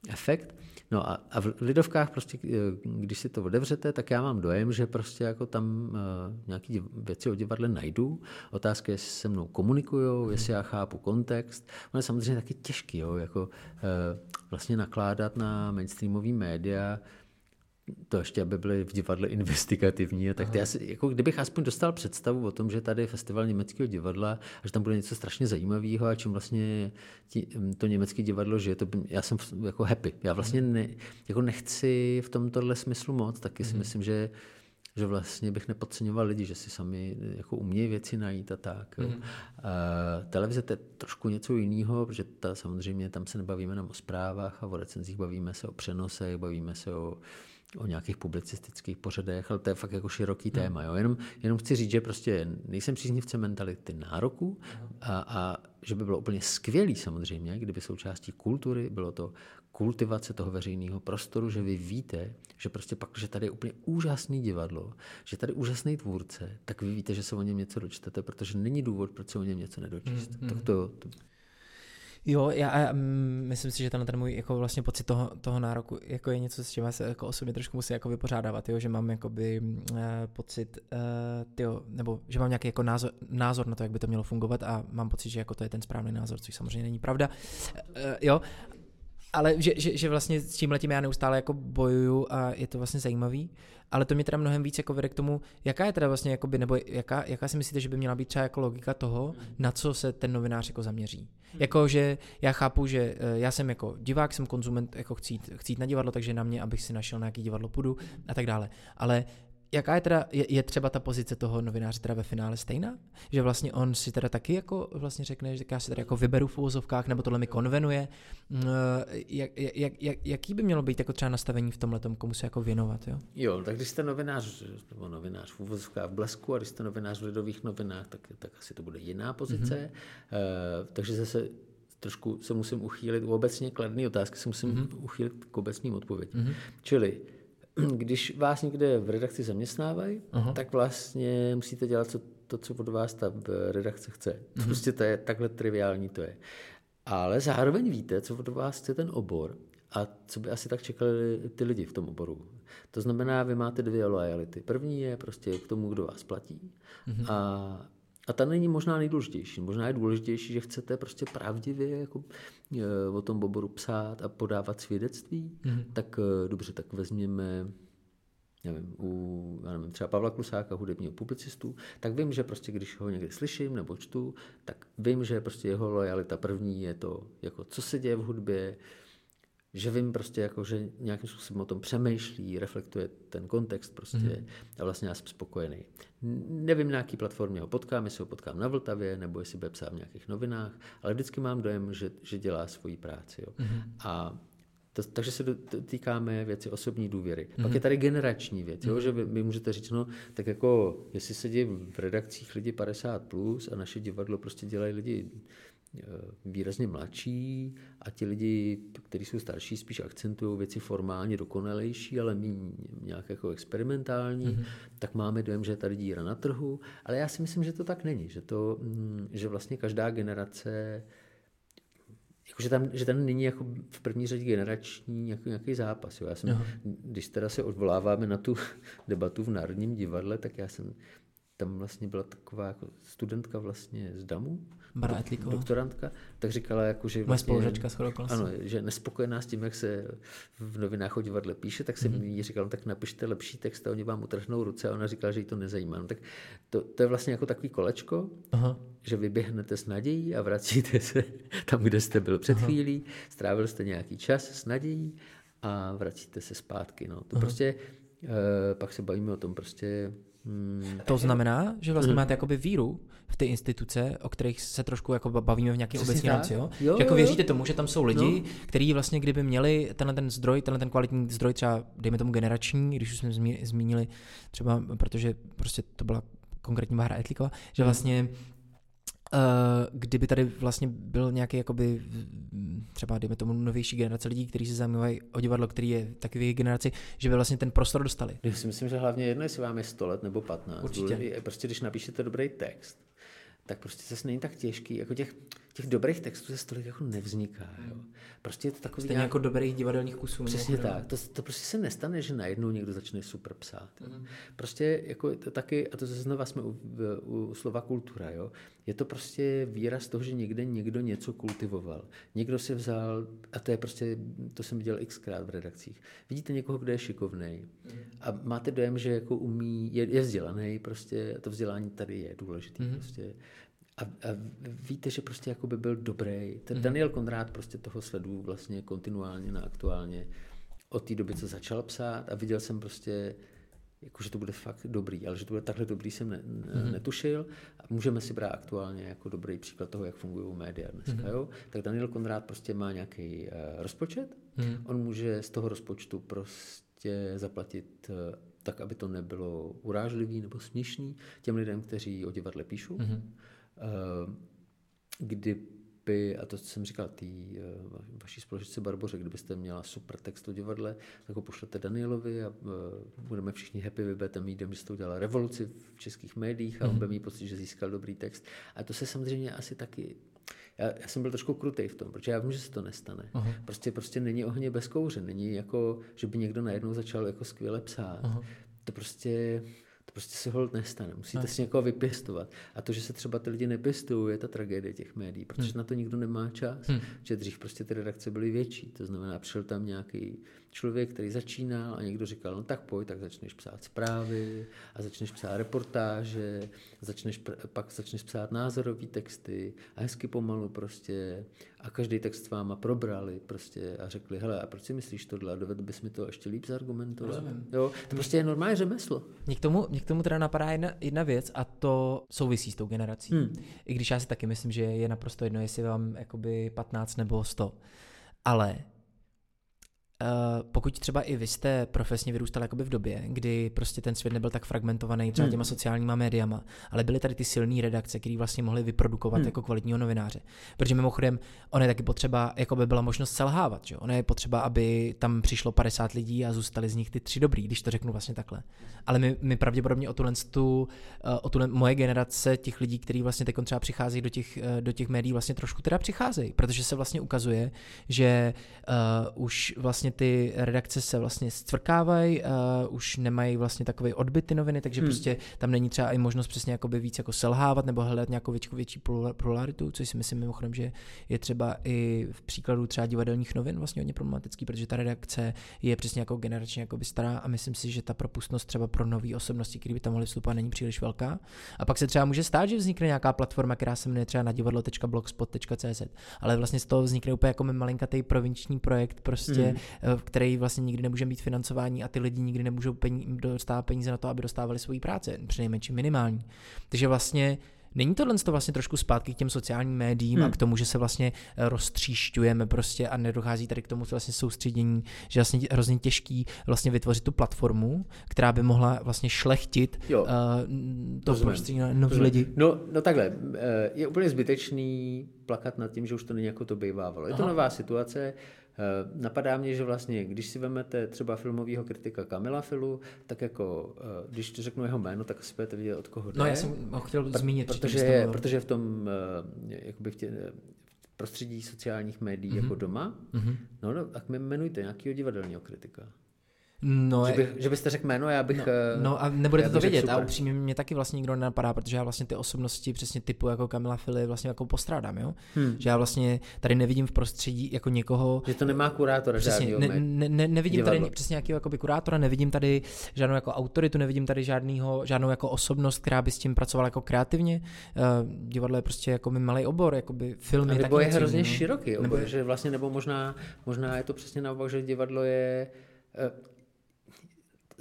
efekt. No a, a v Lidovkách prostě, když si to otevřete, tak já mám dojem, že prostě jako tam uh, nějaké věci o divadle najdu. Otázka je, jestli se mnou komunikují, jestli já chápu kontext. Ono je samozřejmě taky těžký, jo, jako uh, vlastně nakládat na mainstreamový média, to ještě, aby byly v divadle investigativní, tak to já si, jako kdybych aspoň dostal představu o tom, že tady je festival německého divadla a že tam bude něco strašně zajímavého a čím vlastně tí, to německé divadlo žije, to by, já jsem jako happy. Já vlastně ne, jako nechci v tomto smyslu moc, taky si myslím, že že vlastně bych nepodceňoval lidi, že si sami jako umějí věci najít a tak. Mm. A televize to je trošku něco jiného, protože ta, samozřejmě tam se nebavíme jenom o zprávách a o recenzích, bavíme se o přenosech, bavíme se o o nějakých publicistických pořadech, ale to je fakt jako široký hmm. téma. Jo? Jenom, jenom chci říct, že prostě nejsem příznivce mentality nároku a, a že by bylo úplně skvělý samozřejmě, kdyby součástí kultury bylo to kultivace toho veřejného prostoru, že vy víte, že prostě pak, že tady je úplně úžasný divadlo, že tady je úžasný tvůrce, tak vy víte, že se o něm něco dočtete, protože není důvod, proč se o něm něco nedočíst. Mm, tak to, to, Jo, já, mm, myslím si, že ten, ten můj jako vlastně pocit toho, toho nároku jako je něco, s čím se jako osobně trošku musím jako vypořádávat, jo, že mám jakoby uh, pocit, uh, tyjo, nebo že mám nějaký jako názor, názor na to, jak by to mělo fungovat a mám pocit, že jako to je ten správný názor, což samozřejmě není pravda. Uh, jo, ale že, že, že vlastně s tím letím já neustále jako bojuju a je to vlastně zajímavý, ale to mě teda mnohem víc jako vede k tomu, jaká je teda vlastně, jakoby, nebo jaká, jaká si myslíte, že by měla být třeba jako logika toho, na co se ten novinář jako zaměří. Hmm. Jako, že já chápu, že eh, já jsem jako divák, jsem konzument, jako chcít, chcít na divadlo, takže na mě, abych si našel nějaký divadlo půjdu a tak dále. Ale jaká je teda, je, je třeba ta pozice toho novináře teda ve finále stejná? Že vlastně on si teda taky jako vlastně řekne, že já si teda jako vyberu v úvozovkách, nebo tohle mi konvenuje. Mm, jak, jak, jak, jaký by mělo být jako třeba nastavení v tomhle komu se jako věnovat, jo? Jo, tak když jste novinář, nebo novinář v úvozovkách v Blesku a když jste novinář v Lidových novinách, tak, tak asi to bude jiná pozice. Mm-hmm. Uh, takže zase trošku se musím uchýlit, u obecně kladné otázky se musím mm-hmm. uchýlit k obecným odpovědím. Mm-hmm. Čili když vás někde v redakci zaměstnávají, uh-huh. tak vlastně musíte dělat co, to, co od vás ta redakce chce. Uh-huh. Prostě to je takhle triviální to je. Ale zároveň víte, co od vás chce ten obor a co by asi tak čekali ty lidi v tom oboru. To znamená, vy máte dvě lojality. První je prostě k tomu, kdo vás platí uh-huh. a a ta není možná nejdůležitější. Možná je důležitější, že chcete prostě pravdivě jako, e, o tom Boboru psát a podávat svědectví. Mm-hmm. Tak e, dobře, tak vezměme nevím, u já nevím, třeba Pavla Klusáka, hudebního publicistu, tak vím, že prostě když ho někdy slyším nebo čtu, tak vím, že prostě jeho lojalita první je to, jako co se děje v hudbě, že vím prostě jako, že nějakým způsobem o tom přemýšlí, reflektuje ten kontext prostě mm-hmm. a vlastně já jsem spokojený. Nevím, na jaký platformě ho potkám, jestli ho potkám na Vltavě, nebo jestli bude psát v nějakých novinách, ale vždycky mám dojem, že, že dělá svoji práci. Jo. Mm-hmm. A to, takže se týkáme věci osobní důvěry. Mm-hmm. Pak mhm. je tady generační věc, jo, mm-hmm. že vy, vy můžete říct, no, tak jako, jestli sedí v redakcích lidi 50+, plus a naše divadlo prostě dělají lidi výrazně mladší a ti lidi, kteří jsou starší, spíš akcentují věci formálně dokonalejší, ale méně nějak jako experimentální, mm-hmm. tak máme dojem, že je tady díra na trhu, ale já si myslím, že to tak není, že, to, mm, že vlastně každá generace Jakože tam, že tam není jako v první řadě generační nějaký, nějaký zápas. Jo. Já jsem, když teda se odvoláváme na tu debatu v Národním divadle, tak já jsem tam vlastně byla taková jako studentka vlastně z DAMu, Etlíková. doktorantka, tak říkala, jako, že Moje vlastně, spolužačka shodou okolností. ano, že nespokojená s tím, jak se v novinách o divadle píše, tak jsem Mhm. mm-hmm. jí říkal, no, tak napište lepší text a oni vám utrhnou ruce a ona říkala, že jí to nezajímá. No, tak to, to, je vlastně jako takový kolečko, Aha. že vyběhnete s nadějí a vracíte se tam, kde jste byl před chvílí, strávil jste nějaký čas s nadějí a vracíte se zpátky. No. To prostě, e, pak se bavíme o tom prostě, hmm, To znamená, že vlastně máte jakoby víru v ty instituce, o kterých se trošku jako bavíme v nějaké obecní rámci, jo? Jo, že jako jo, věříte tomu, že tam jsou lidi, no. kteří vlastně kdyby měli tenhle ten zdroj, tenhle ten kvalitní zdroj, třeba dejme tomu generační, když už jsme zmí- zmínili třeba, protože prostě to byla konkrétní Bára Etlíková, že vlastně Uh, kdyby tady vlastně byl nějaký jakoby třeba dejme tomu novější generace lidí, kteří se zajímají o divadlo, který je taky v jejich generaci, že by vlastně ten prostor dostali. Já si myslím, že hlavně jedno, jestli vám je 100 let nebo 15. Určitě. Prostě když napíšete dobrý text, tak prostě zase není tak těžký. Jako těch, těch dobrých textů se tolik jako nevzniká. Jo. Prostě je to takový Stejně jako dobrých divadelních kusů. Přesně tak. To, to prostě se nestane, že najednou někdo začne super psát. Mm. Prostě jako to taky, a to zase znova jsme u, u slova kultura, jo. Je to prostě výraz toho, že někde někdo něco kultivoval. Někdo si vzal, a to je prostě, to jsem viděl xkrát v redakcích. Vidíte někoho, kdo je šikovný a máte dojem, že jako umí, je, je vzdělaný, prostě a to vzdělání tady je důležitý. Mm. Prostě. A, a víte, že prostě jako by byl dobrý. Ten Mhm. Daniel Konrád prostě toho sleduju vlastně kontinuálně na aktuálně od té doby, co začal psát a viděl jsem prostě, jako, že to bude fakt dobrý, ale že to bude takhle dobrý jsem ne, ne, Mhm. netušil a můžeme si brát aktuálně jako dobrý příklad toho, jak fungují média dneska. Mhm. Jo? Tak Daniel Konrád prostě má nějaký uh, rozpočet, Mhm. on může z toho rozpočtu prostě zaplatit uh, tak, aby to nebylo urážlivý nebo směšný těm lidem, kteří o divadle píšou. Mhm. Uh, kdyby, a to jsem říkal tý uh, vaší společnosti Barboře, kdybyste měla super text o divadle, tak ho pošlete Danielovi a uh, budeme všichni happy, vy budete mít, že jste udělala revoluci v českých médiích a on bude mít pocit, že získal dobrý text. A to se samozřejmě asi taky já, já jsem byl trošku krutej v tom, protože já vím, že se to nestane. Aha. Prostě, prostě není ohně bez kouře, není jako, že by někdo najednou začal jako skvěle psát. Aha. To prostě, to prostě se hold nestane. Musíte si někoho vypěstovat. A to, že se třeba ty lidi nepěstují, je ta tragédie těch médií, protože Hmm. na to nikdo nemá čas. Hmm. Že dřív prostě ty redakce byly větší. To znamená, přišel tam nějaký člověk, který začínal a někdo říkal, no tak pojď, tak začneš psát zprávy a začneš psát reportáže, začneš, pak začneš psát názorové texty a hezky pomalu prostě a každý text s váma probrali prostě a řekli, hele, a proč si myslíš tohle a dovedl bys mi to ještě líp zargumentovat? Rozumím. Jo, to prostě je normální řemeslo. Mě k tomu, mě k tomu teda napadá jedna, jedna věc a to souvisí s tou generací. Hmm. I když já si taky myslím, že je naprosto jedno, jestli vám jakoby 15 nebo 100. Ale pokud třeba i vy jste profesně vyrůstal jakoby v době, kdy prostě ten svět nebyl tak fragmentovaný třeba Hmm. těma sociálníma médiama, ale byly tady ty silné redakce, které vlastně mohly vyprodukovat Hmm. jako kvalitního novináře. Protože mimochodem, ono je taky potřeba, jako by byla možnost selhávat, že? Ono je potřeba, aby tam přišlo 50 lidí a zůstali z nich ty tři dobrý, když to řeknu vlastně takhle. Ale my, my pravděpodobně o tuhle, tu, eh, o tuhle moje generace těch lidí, kteří vlastně teď třeba přicházejí do těch, eh, do těch médií, vlastně trošku teda přicházejí, protože se vlastně ukazuje, že uh, už vlastně ty redakce se vlastně zcvrkávají, uh, už nemají vlastně takové odbyt ty noviny, takže Hmm. hmm. prostě tam není třeba i možnost přesně jakoby víc jako selhávat nebo hledat nějakou větší, větší plura- pluralitu, což si myslím mimochodem, že je třeba i v příkladu třeba divadelních novin vlastně hodně problematický, protože ta redakce je přesně jako generačně jakoby stará a myslím si, že ta propustnost třeba pro nové osobnosti, které by tam mohly vstupovat, není příliš velká. A pak se třeba může stát, že vznikne nějaká platforma, která se jmenuje třeba na divadlo.blogspot.cz, ale vlastně z toho vznikne úplně jako malinkatý provinční projekt, prostě, Mm. Mm. který vlastně nikdy nemůže mít financování a ty lidi nikdy nemůžou peníze, dostávat peníze na to, aby dostávali svoji práci, přinejmenším minimální. Takže vlastně Není tohle to vlastně trošku zpátky k těm sociálním médiím Hmm. a k tomu, že se vlastně eh, roztříšťujeme prostě a nedochází tady k tomu vlastně soustředění, že vlastně je hrozně těžký vlastně vytvořit tu platformu, která by mohla vlastně šlechtit Jo. uh, to prostředí na nový lidi. No, no takhle, eh, je úplně zbytečný plakat nad tím, že už to není jako to bývávalo. Je to Aha. nová situace, Eh, Napadá mě, že vlastně, když si vezmete třeba filmového kritika Kamila Filu, tak jako, eh, když řeknu jeho jméno, tak si budete vidět, od koho jde. No já jsem ho chtěl Pr- zmínit. protože, je, protože v tom eh, jakoby v tě, v prostředí sociálních médií mm-hmm. jako doma, Mhm. no, no tak mi jmenujte nějakého divadelního kritika. No, že, bych, že byste řekl jméno, já bych... No, eh, no a nebudete to vědět a super. upřímně mě taky vlastně nikdo nenapadá, protože já vlastně ty osobnosti přesně typu jako Kamila Fili vlastně jako postrádám, jo? Hmm. Že já vlastně tady nevidím v prostředí jako někoho, Že to nemá kurátora Přesně, žádnýho. ne, ne, ne, nevidím divadlo. tady přesně nějakého jakoby kurátora, nevidím tady žádnou jako autoritu, nevidím tady žádnýho, žádnou jako osobnost, která by s tím pracovala jako kreativně. Uh, divadlo je prostě jako malý obor, jakoby film A je nebo taky je hrozně jiného. široký, Nebo nebo, že vlastně, nebo možná, možná je to přesně naopak, že divadlo je...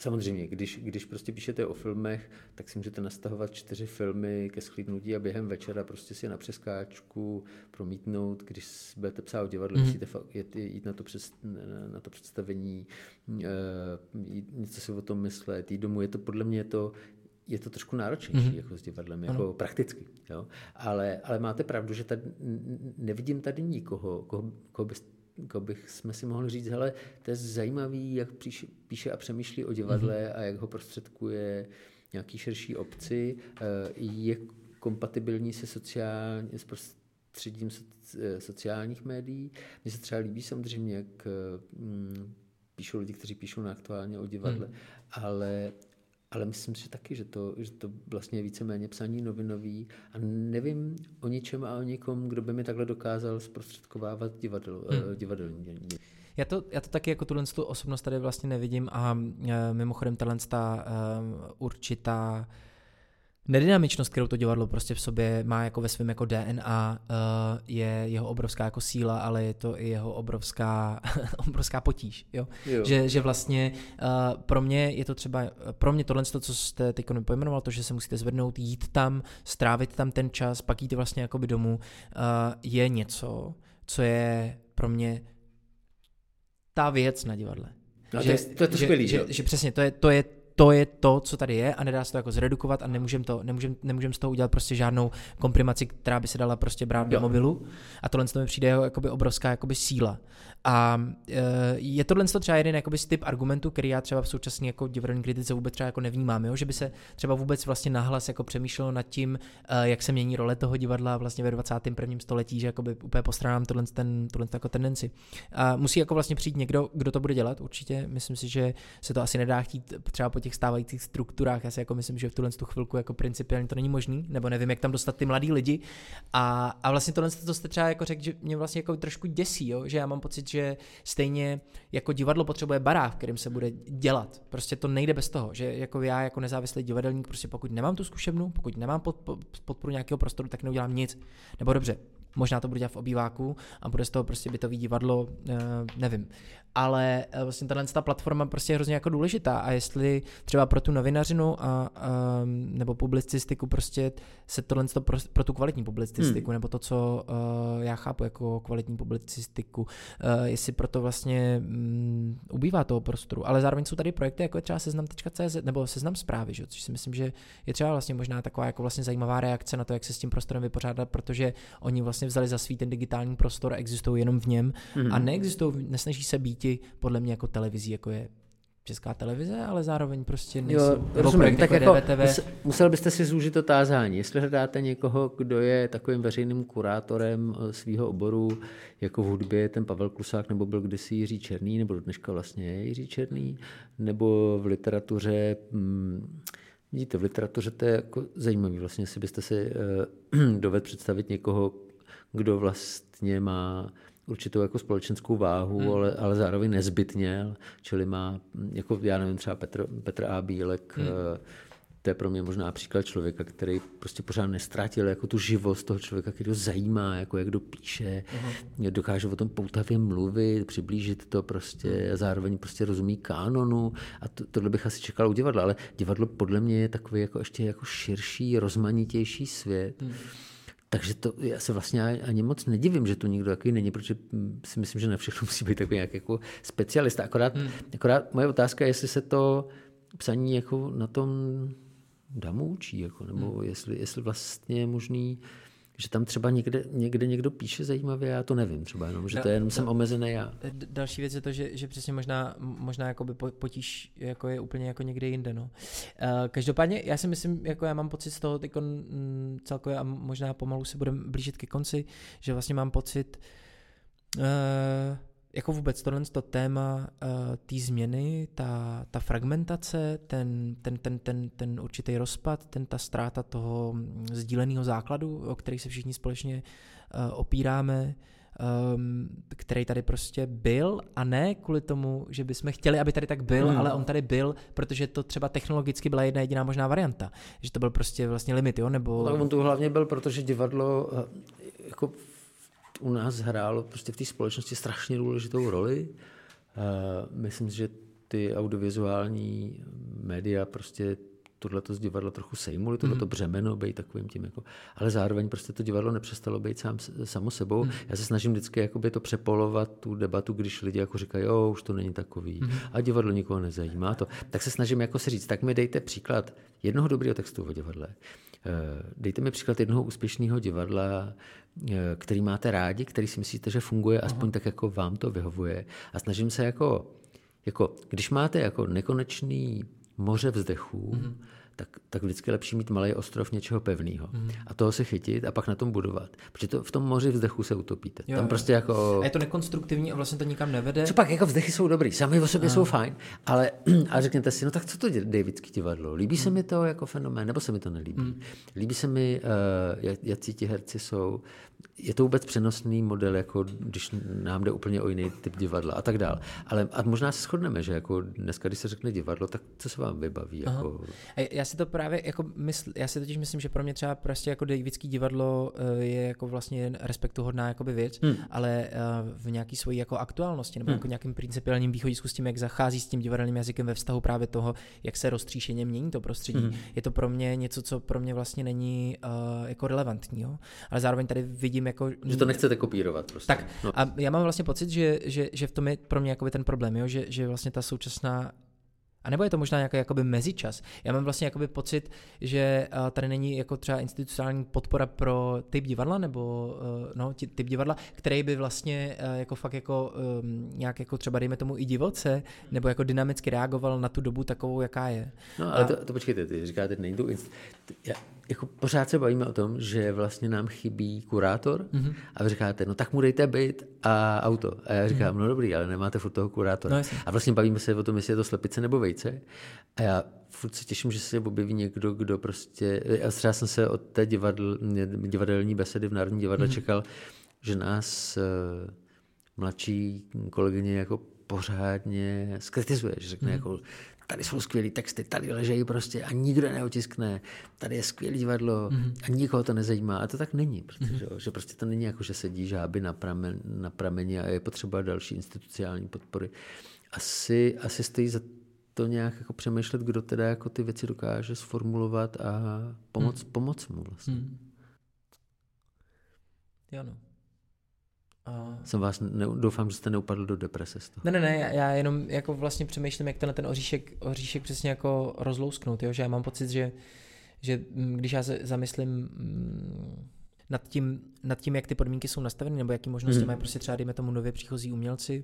Samozřejmě, když, když prostě píšete o filmech, tak si můžete nastavovat čtyři filmy ke sklidnutí a během večera prostě si je na přeskáčku promítnout. Když budete psát o divadle, mm. musíte jít, jít na, to přes, na to představení, eh, jít, něco si o tom myslet, jít domů. Je to podle mě je to, je to trošku náročnější Mhm. jako s divadlem, jako prakticky. Jo? Ale, ale máte pravdu, že tady, nevidím tady nikoho, koho, koho, bys, koho bych jsme si mohli říct, hele, to je zajímavý, jak píše, píše a přemýšlí o divadle Mhm. a jak ho prostředkuje nějaký širší obci, eh, je kompatibilní se sociální, s prostředím eh, sociálních médií. Mně se třeba líbí samozřejmě, jak mm, píšou lidi, kteří píšou na aktuálně o divadle, Hmm. ale ale myslím si že taky, že to, že to vlastně je víceméně psaní novinový a nevím o ničem a o nikom, kdo by mi takhle dokázal zprostředkovávat divadlo, Hmm. hmm. divadelní dění. Já to, já to taky jako tuhle tu osobnost tady vlastně nevidím a e, mimochodem tahle ta e, určitá nedynamičnost, kterou to divadlo prostě v sobě má jako ve svém jako DNA, e, je jeho obrovská jako síla, ale je to i jeho obrovská, obrovská potíž, jo? Jo. Že, že vlastně uh, pro mě je to třeba, pro mě tohle, co jste teď pojmenoval, to, že se musíte zvednout, jít tam, strávit tam ten čas, pak jít vlastně jakoby domů, uh, je něco, co je pro mě ta věc na divadle. No, to, je, to je to že, skvělý, že, jo. že, přesně, to je, to je to je to, co tady je a nedá se to jako zredukovat a nemůžeme to, nemůžem, nemůžem z toho udělat prostě žádnou komprimaci, která by se dala prostě brát do Jo. mobilu a tohle to mi přijde jako jakoby obrovská jakoby síla. A e, je tohle to třeba jeden jakoby typ argumentů, který já třeba v současné jako divadelní kritice vůbec třeba jako nevnímám, jo? že by se třeba vůbec vlastně nahlas jako přemýšlelo nad tím, e, jak se mění role toho divadla vlastně ve 21. století, že jakoby úplně postranám tohle, ten, tohle jako tendenci. A musí jako vlastně přijít někdo, kdo to bude dělat, určitě. Myslím si, že se to asi nedá chtít třeba po těch stávajících strukturách. Já si jako myslím, že v tuhle tu chvilku jako principiálně to není možný, nebo nevím, jak tam dostat ty mladý lidi. A, a vlastně tohle, to jste třeba jako řekl, že mě vlastně jako trošku děsí, jo? že já mám pocit, že stejně jako divadlo potřebuje barák, v kterým se bude dělat. Prostě to nejde bez toho, že jako já jako nezávislý divadelník, prostě pokud nemám tu zkušebnu, pokud nemám pod, pod, podporu nějakého prostoru, tak neudělám nic. Nebo dobře, možná to budu dělat v obýváku a bude z toho prostě bytový divadlo, eh, nevím. Ale eh, vlastně tahle ta platforma prostě je hrozně jako důležitá a jestli třeba pro tu novinařinu a, a nebo publicistiku prostě se tohle to pro, pro tu kvalitní publicistiku hmm. nebo to, co uh, já chápu jako kvalitní publicistiku, uh, jestli proto vlastně um, ubývá toho prostoru. Ale zároveň jsou tady projekty jako je třeba seznam.cz nebo seznam zprávy, že? což si myslím, že je třeba vlastně možná taková jako vlastně zajímavá reakce na to, jak se s tím prostorem vypořádat, protože oni vlastně vzali za svý ten digitální prostor a existují jenom v něm hmm. a neexistují, nesnaží se být podle mě jako televizí, jako je česká televize, ale zároveň prostě nejsou. Jo, rozumím, tak jako jako DVTV. mus- musel byste si zúžit otázání. Jestli hledáte někoho, kdo je takovým veřejným kurátorem svého oboru, jako v hudbě ten Pavel Klusák, nebo byl kdysi Jiří Černý, nebo dneška vlastně je Jiří Černý, nebo v literatuře, hm, vidíte, v literatuře to je jako zajímavý, vlastně, jestli byste si eh, dovedl představit někoho, kdo vlastně má určitou jako společenskou váhu, hmm. ale, ale zároveň nezbytně, čili má, jako já nevím, třeba Petr, Petr A. Bílek, hmm. to je pro mě možná příklad člověka, který prostě pořád nestrátil jako tu živost toho člověka, který ho zajímá, jako jak kdo píše, uh-huh. dokáže o tom poutavě mluvit, přiblížit to prostě a zároveň prostě rozumí kánonu a to, tohle bych asi čekal u divadla, ale divadlo podle mě je takový jako ještě jako širší, rozmanitější svět. Hmm. Takže to já se vlastně ani moc nedivím, že tu nikdo takový není, protože si myslím, že na všechno musí být takový nějaký jako specialista. Akorát, hmm. akorát moje otázka je, jestli se to psaní jako na tom damu učí, jako, nebo hmm. jestli, jestli vlastně je možný, že tam třeba někde, někde někdo píše zajímavě, já to nevím třeba jenom, že to je jenom jsem omezený já. Další věc je to, že, že přesně možná, možná jakoby potíž jako je úplně jako někde jinde. No. Každopádně já si myslím, jako já mám pocit z toho teď celkově a možná pomalu se budeme blížit ke konci, že vlastně mám pocit, uh, jako vůbec tohle to téma uh, té změny, ta, ta fragmentace, ten, ten, ten, ten, ten určitý rozpad, ten, ta ztráta toho mm, sdíleného základu, o který se všichni společně uh, opíráme, um, který tady prostě byl a ne kvůli tomu, že bychom chtěli, aby tady tak byl, hmm. ale on tady byl, protože to třeba technologicky byla jedna jediná možná varianta, že to byl prostě vlastně limit, jo, nebo... No, on tu hlavně byl, protože divadlo eh, jako u nás hrálo prostě v té společnosti strašně důležitou roli. Myslím, že ty audiovizuální média prostě tohleto z divadla trochu sejmuli, tohleto mm. břemeno, být takovým tím jako, ale zároveň prostě to divadlo nepřestalo být sám, samo sebou. Mm. Já se snažím vždycky jakoby to přepolovat, tu debatu, když lidi jako říkají, jo, už to není takový mm. a divadlo nikoho nezajímá to. Tak se snažím jako si říct, tak mi dejte příklad jednoho dobrého textu o divadle. Eh, dejte mi příklad jednoho úspěšného divadla, eh, který máte rádi, který si myslíte, že funguje aspoň Aha. tak, jako vám to vyhovuje. A snažím se jako, jako když máte jako nekonečný moře vzdechů, mm-hmm tak, tak vždycky je lepší mít malý ostrov něčeho pevného. Mm. A toho se chytit a pak na tom budovat. Protože to, v tom moři vzdechu se utopíte. Jo, Tam prostě jako... A je to nekonstruktivní a vlastně to nikam nevede. Co pak, jako vzdechy jsou dobrý, sami o sobě a. jsou fajn, ale a řekněte si, no tak co to je Davidský divadlo? Líbí mm. se mi to jako fenomén, nebo se mi to nelíbí? Mm. Líbí se mi, uh, jaký ti herci jsou, je to vůbec přenosný model, jako když nám jde úplně o jiný typ divadla a tak dál. Ale a možná se shodneme, že jako dneska, když se řekne divadlo, tak co se vám vybaví? Jako... Já si to právě jako mysl, já si totiž myslím, že pro mě třeba prostě jako Davidský divadlo eh, je jako vlastně respektuhodná jakoby věc, hmm. ale eh, v nějaký svojí jako aktuálnosti nebo hmm. jako nějakým principiálním východisku s tím, jak zachází s tím divadelním jazykem ve vztahu právě toho, jak se roztříšeně mění to prostředí, hmm. je to pro mě něco, co pro mě vlastně není uh, jako relevantní. Jo? Ale zároveň tady vidím jako... Že to nechcete kopírovat prostě. Tak no. a já mám vlastně pocit, že, že, že v tom je pro mě ten problém, jo? Že, že vlastně ta současná a nebo je to možná nějaký jakoby mezičas. Já mám vlastně jakoby pocit, že uh, tady není jako třeba institucionální podpora pro typ divadla, nebo uh, no, typ divadla, který by vlastně uh, jako fakt jako um, nějak jako třeba dejme tomu i divoce, nebo jako dynamicky reagoval na tu dobu takovou, jaká je. No ale a... to, to počkejte, ty říkáte, není to inst... Já, jako pořád se bavíme o tom, že vlastně nám chybí kurátor mm-hmm. a vy říkáte, no tak mu dejte byt a auto. A já říkám, mm-hmm. no dobrý, ale nemáte furt toho kurátora. No, a vlastně bavíme se o tom, jestli je to slepice nebo vejce. A já furt se těším, že se objeví někdo, kdo prostě... Já třeba jsem se od té divadl, divadelní besedy v Národní divadle mm-hmm. čekal, že nás uh, mladší kolegyně jako pořádně skritizuje, že řekne mm. jako tady jsou skvělé texty, tady ležejí prostě a nikdo neotiskne, tady je skvělé divadlo mm-hmm. a nikoho to nezajímá. A to tak není, protože mm-hmm. že prostě to není jako, že sedí žáby na, pramen, na prameni a je potřeba další institucionální podpory. Asi, asi stojí za to nějak jako přemýšlet, kdo teda jako ty věci dokáže sformulovat a pomoct, mm. pomoct mu vlastně. Mm. Jo no. A... Jsem vás, ne, doufám, že jste neupadl do deprese z toho. Ne, ne, ne, já jenom jako vlastně přemýšlím, jak tenhle ten oříšek, oříšek přesně jako rozlousknout, jo? že já mám pocit, že, že když já se zamyslím mm, nad tím, nad tím, jak ty podmínky jsou nastaveny, nebo jaký možnosti mm. mají prostě třeba, dejme tomu, nově příchozí umělci,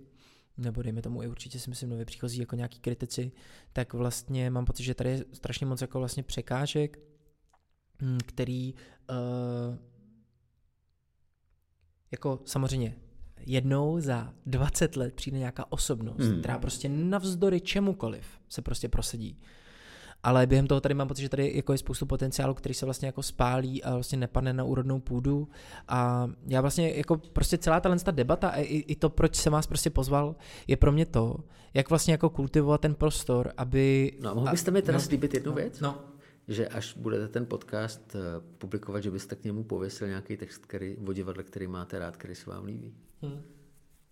nebo dejme tomu i určitě si myslím nově příchozí jako nějaký kritici, tak vlastně mám pocit, že tady je strašně moc jako vlastně překážek, mm, který uh, jako samozřejmě jednou za 20 let přijde nějaká osobnost, hmm. která prostě navzdory čemukoliv se prostě prosadí. Ale během toho tady mám pocit, že tady jako je spoustu potenciálu, který se vlastně jako spálí a vlastně nepadne na úrodnou půdu. A já vlastně jako prostě celá ta debata a i, i to, proč jsem vás prostě pozval, je pro mě to, jak vlastně jako kultivovat ten prostor, aby... No a mohl byste mi teda no, slíbit jednu no, věc? No že až budete ten podcast eh, publikovat, že byste k němu pověsil nějaký text který, o divadle, který máte rád, který se vám líbí. Hmm.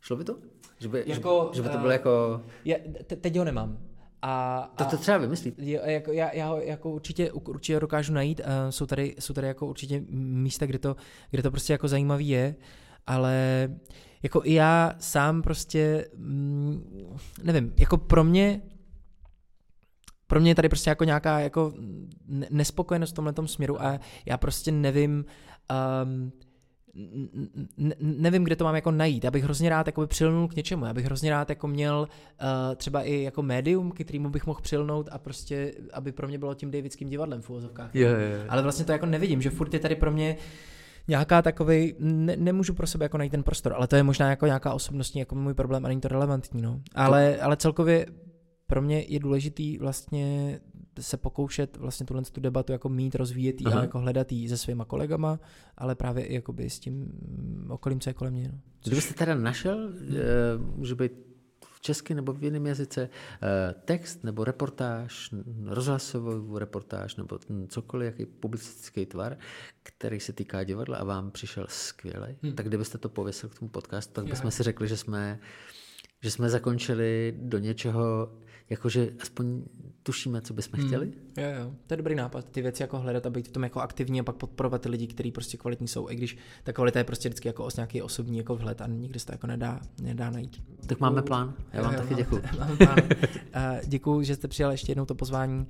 Šlo by to? Že by, jako, že, že by to bylo uh, jako... Já, te, teď ho nemám. A, to, to třeba vymyslít. Jako, já, já ho jako určitě, určitě dokážu najít. Uh, jsou, tady, jsou tady jako určitě místa, kde to, kde to prostě jako zajímavý je, ale jako i já sám prostě, mm, nevím, jako pro mě pro mě je tady prostě jako nějaká jako nespokojenost v tomhle směru a já prostě nevím, um, nevím, kde to mám jako najít. Já bych hrozně rád jako přilnul k něčemu. Já bych hrozně rád jako měl uh, třeba i jako médium, k kterému bych mohl přilnout a prostě, aby pro mě bylo tím Davidským divadlem v úvozovkách. Yeah, yeah, yeah. Ale vlastně to jako nevidím, že furt je tady pro mě nějaká takový, ne, nemůžu pro sebe jako najít ten prostor, ale to je možná jako nějaká osobnostní jako můj problém a není to relevantní, no. Ale, ale celkově pro mě je důležitý vlastně se pokoušet vlastně tuhle tu debatu jako mít, rozvíjet ji a jako hledat ji se svýma kolegama, ale právě i jakoby s tím okolím, co je kolem mě. No. Kdybyste teda našel, eh, může být v česky nebo v jiném jazyce, eh, text nebo reportáž, rozhlasovou reportáž nebo cokoliv, jaký publicistický tvar, který se týká divadla a vám přišel skvělý, hmm. tak kdybyste to pověsil k tomu podcastu, tak bychom si řekli, že jsme, že jsme zakončili do něčeho, jakože aspoň tušíme, co bychom chtěli. Jo, jo, to je dobrý nápad, ty věci jako hledat a být v tom jako aktivní a pak podporovat ty lidi, kteří prostě kvalitní jsou, i když ta kvalita je prostě vždycky jako os nějaký osobní jako vhled a nikdy se to jako nedá, nedá najít. Tak máme plán. Já vám Jo, taky děkuji. plán. Eh, Děkuji, že jste přijal ještě jednou to pozvání.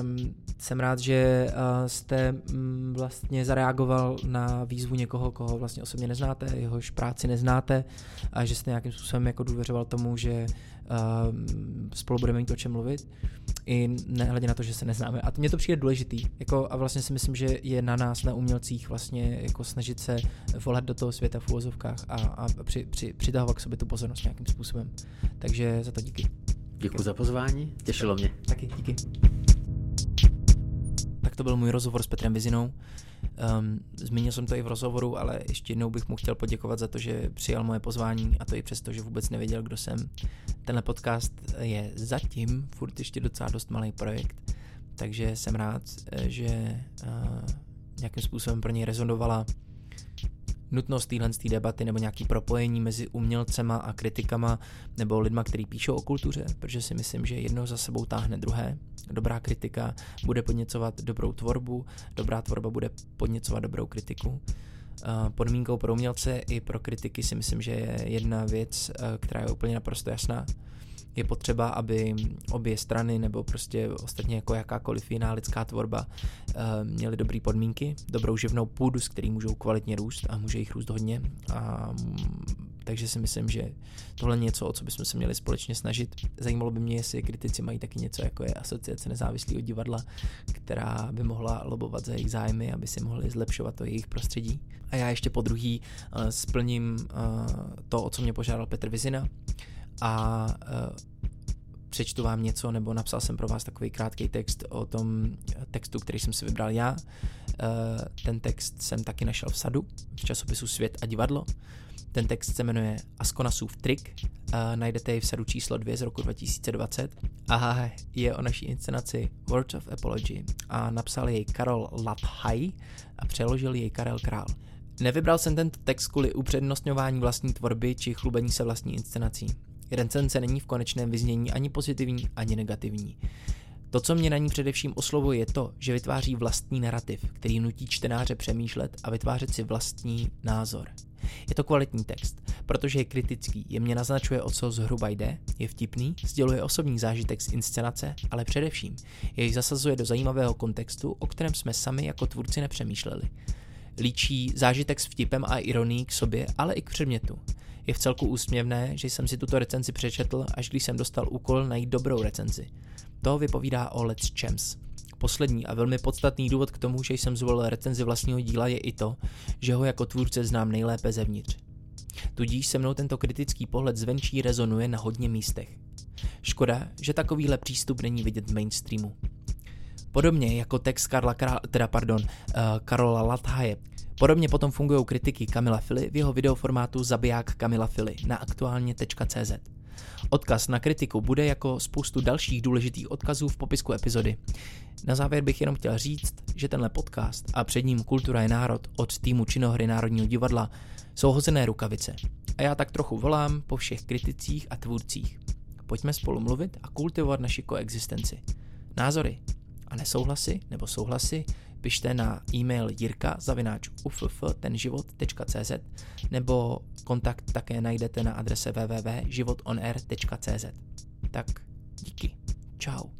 Um, jsem rád, že uh, jste um, vlastně zareagoval na výzvu někoho, koho vlastně osobně neznáte, jehož práci neznáte a že jste nějakým způsobem jako důvěřoval tomu, že spolu budeme mít o čem mluvit i nehledě na to, že se neznáme. A mně to přijde důležitý. Jako, a vlastně si myslím, že je na nás, na umělcích, vlastně jako snažit se volat do toho světa v úvozovkách a, a při, při, přitahovat k sobě tu pozornost nějakým způsobem. Takže za to díky. Děkuji za pozvání, těšilo mě. Taky díky. Tak to byl můj rozhovor s Petrem Vizinou. Um, zmínil jsem to i v rozhovoru, ale ještě jednou bych mu chtěl poděkovat za to, že přijal moje pozvání a to i přesto, že vůbec nevěděl, kdo jsem. Tenhle podcast je zatím furt ještě docela dost malý projekt, takže jsem rád, eh, že uh, nějakým způsobem pro něj rezonovala nutnost téhle té debaty nebo nějaký propojení mezi umělcema a kritikama nebo lidma, kteří píšou o kultuře, protože si myslím, že jedno za sebou táhne druhé. Dobrá kritika bude podněcovat dobrou tvorbu, dobrá tvorba bude podněcovat dobrou kritiku. Eh, Podmínkou pro umělce i pro kritiky si myslím, že je jedna věc, eh, která je úplně naprosto jasná. Je potřeba, aby obě strany nebo prostě ostatně jako jakákoliv jiná lidská tvorba eh, měly dobré podmínky, dobrou živnou půdu, s který můžou kvalitně růst a může jich růst hodně. A, mm, takže si myslím, že tohle je něco, o co bychom se měli společně snažit. Zajímalo by mě, jestli kritici mají taky něco, jako je asociace nezávislého divadla, která by mohla lobovat za jejich zájmy, aby si mohli zlepšovat to jejich prostředí. A já ještě po druhý uh, splním uh, to, o co mě požádal Petr Vizina a uh, přečtu vám něco, nebo napsal jsem pro vás takový krátký text o tom textu, který jsem si vybral já. Uh, ten text jsem taky našel v sadu, v časopisu Svět a divadlo. Ten text se jmenuje Askonasův trik, uh, najdete ji v sadu číslo 2 z roku 2020 a je o naší inscenaci Words of Apology a napsal jej Karol Lathaj a přeložil jej Karel Král. Nevybral jsem tento text kvůli upřednostňování vlastní tvorby či chlubení se vlastní inscenací. Recence není v konečném vyznění ani pozitivní, ani negativní. To, co mě na ní především oslovuje, je to, že vytváří vlastní narrativ, který nutí čtenáře přemýšlet a vytvářet si vlastní názor. Je to kvalitní text, protože je kritický, jemně naznačuje, o co zhruba jde, je vtipný, sděluje osobní zážitek z inscenace, ale především jej zasazuje do zajímavého kontextu, o kterém jsme sami jako tvůrci nepřemýšleli. Líčí zážitek s vtipem a ironií k sobě, ale i k předmětu. Je v celku úsměvné, že jsem si tuto recenzi přečetl, až když jsem dostal úkol najít dobrou recenzi. To vypovídá o Let's Champs. Poslední a velmi podstatný důvod k tomu, že jsem zvolil recenzi vlastního díla, je i to, že ho jako tvůrce znám nejlépe zevnitř. Tudíž se mnou tento kritický pohled zvenčí rezonuje na hodně místech. Škoda, že takovýhle přístup není vidět v mainstreamu. Podobně jako text Karla Král, teda pardon, uh, Karola Lathaje. Podobně potom fungují kritiky Kamila Fili v jeho videoformátu Zabiják Kamila Fili na aktuálně.cz. Odkaz na kritiku bude jako spoustu dalších důležitých odkazů v popisku epizody. Na závěr bych jenom chtěl říct, že tenhle podcast a před ním Kultura je národ od týmu činohry Národního divadla jsou hozené rukavice. A já tak trochu volám po všech kriticích a tvůrcích. Pojďme spolu mluvit a kultivovat naši koexistenci. Názory a nesouhlasy nebo souhlasy pište na e-mail jirka zavináč nebo kontakt také najdete na adrese www.životonair.cz Tak díky. Ciao.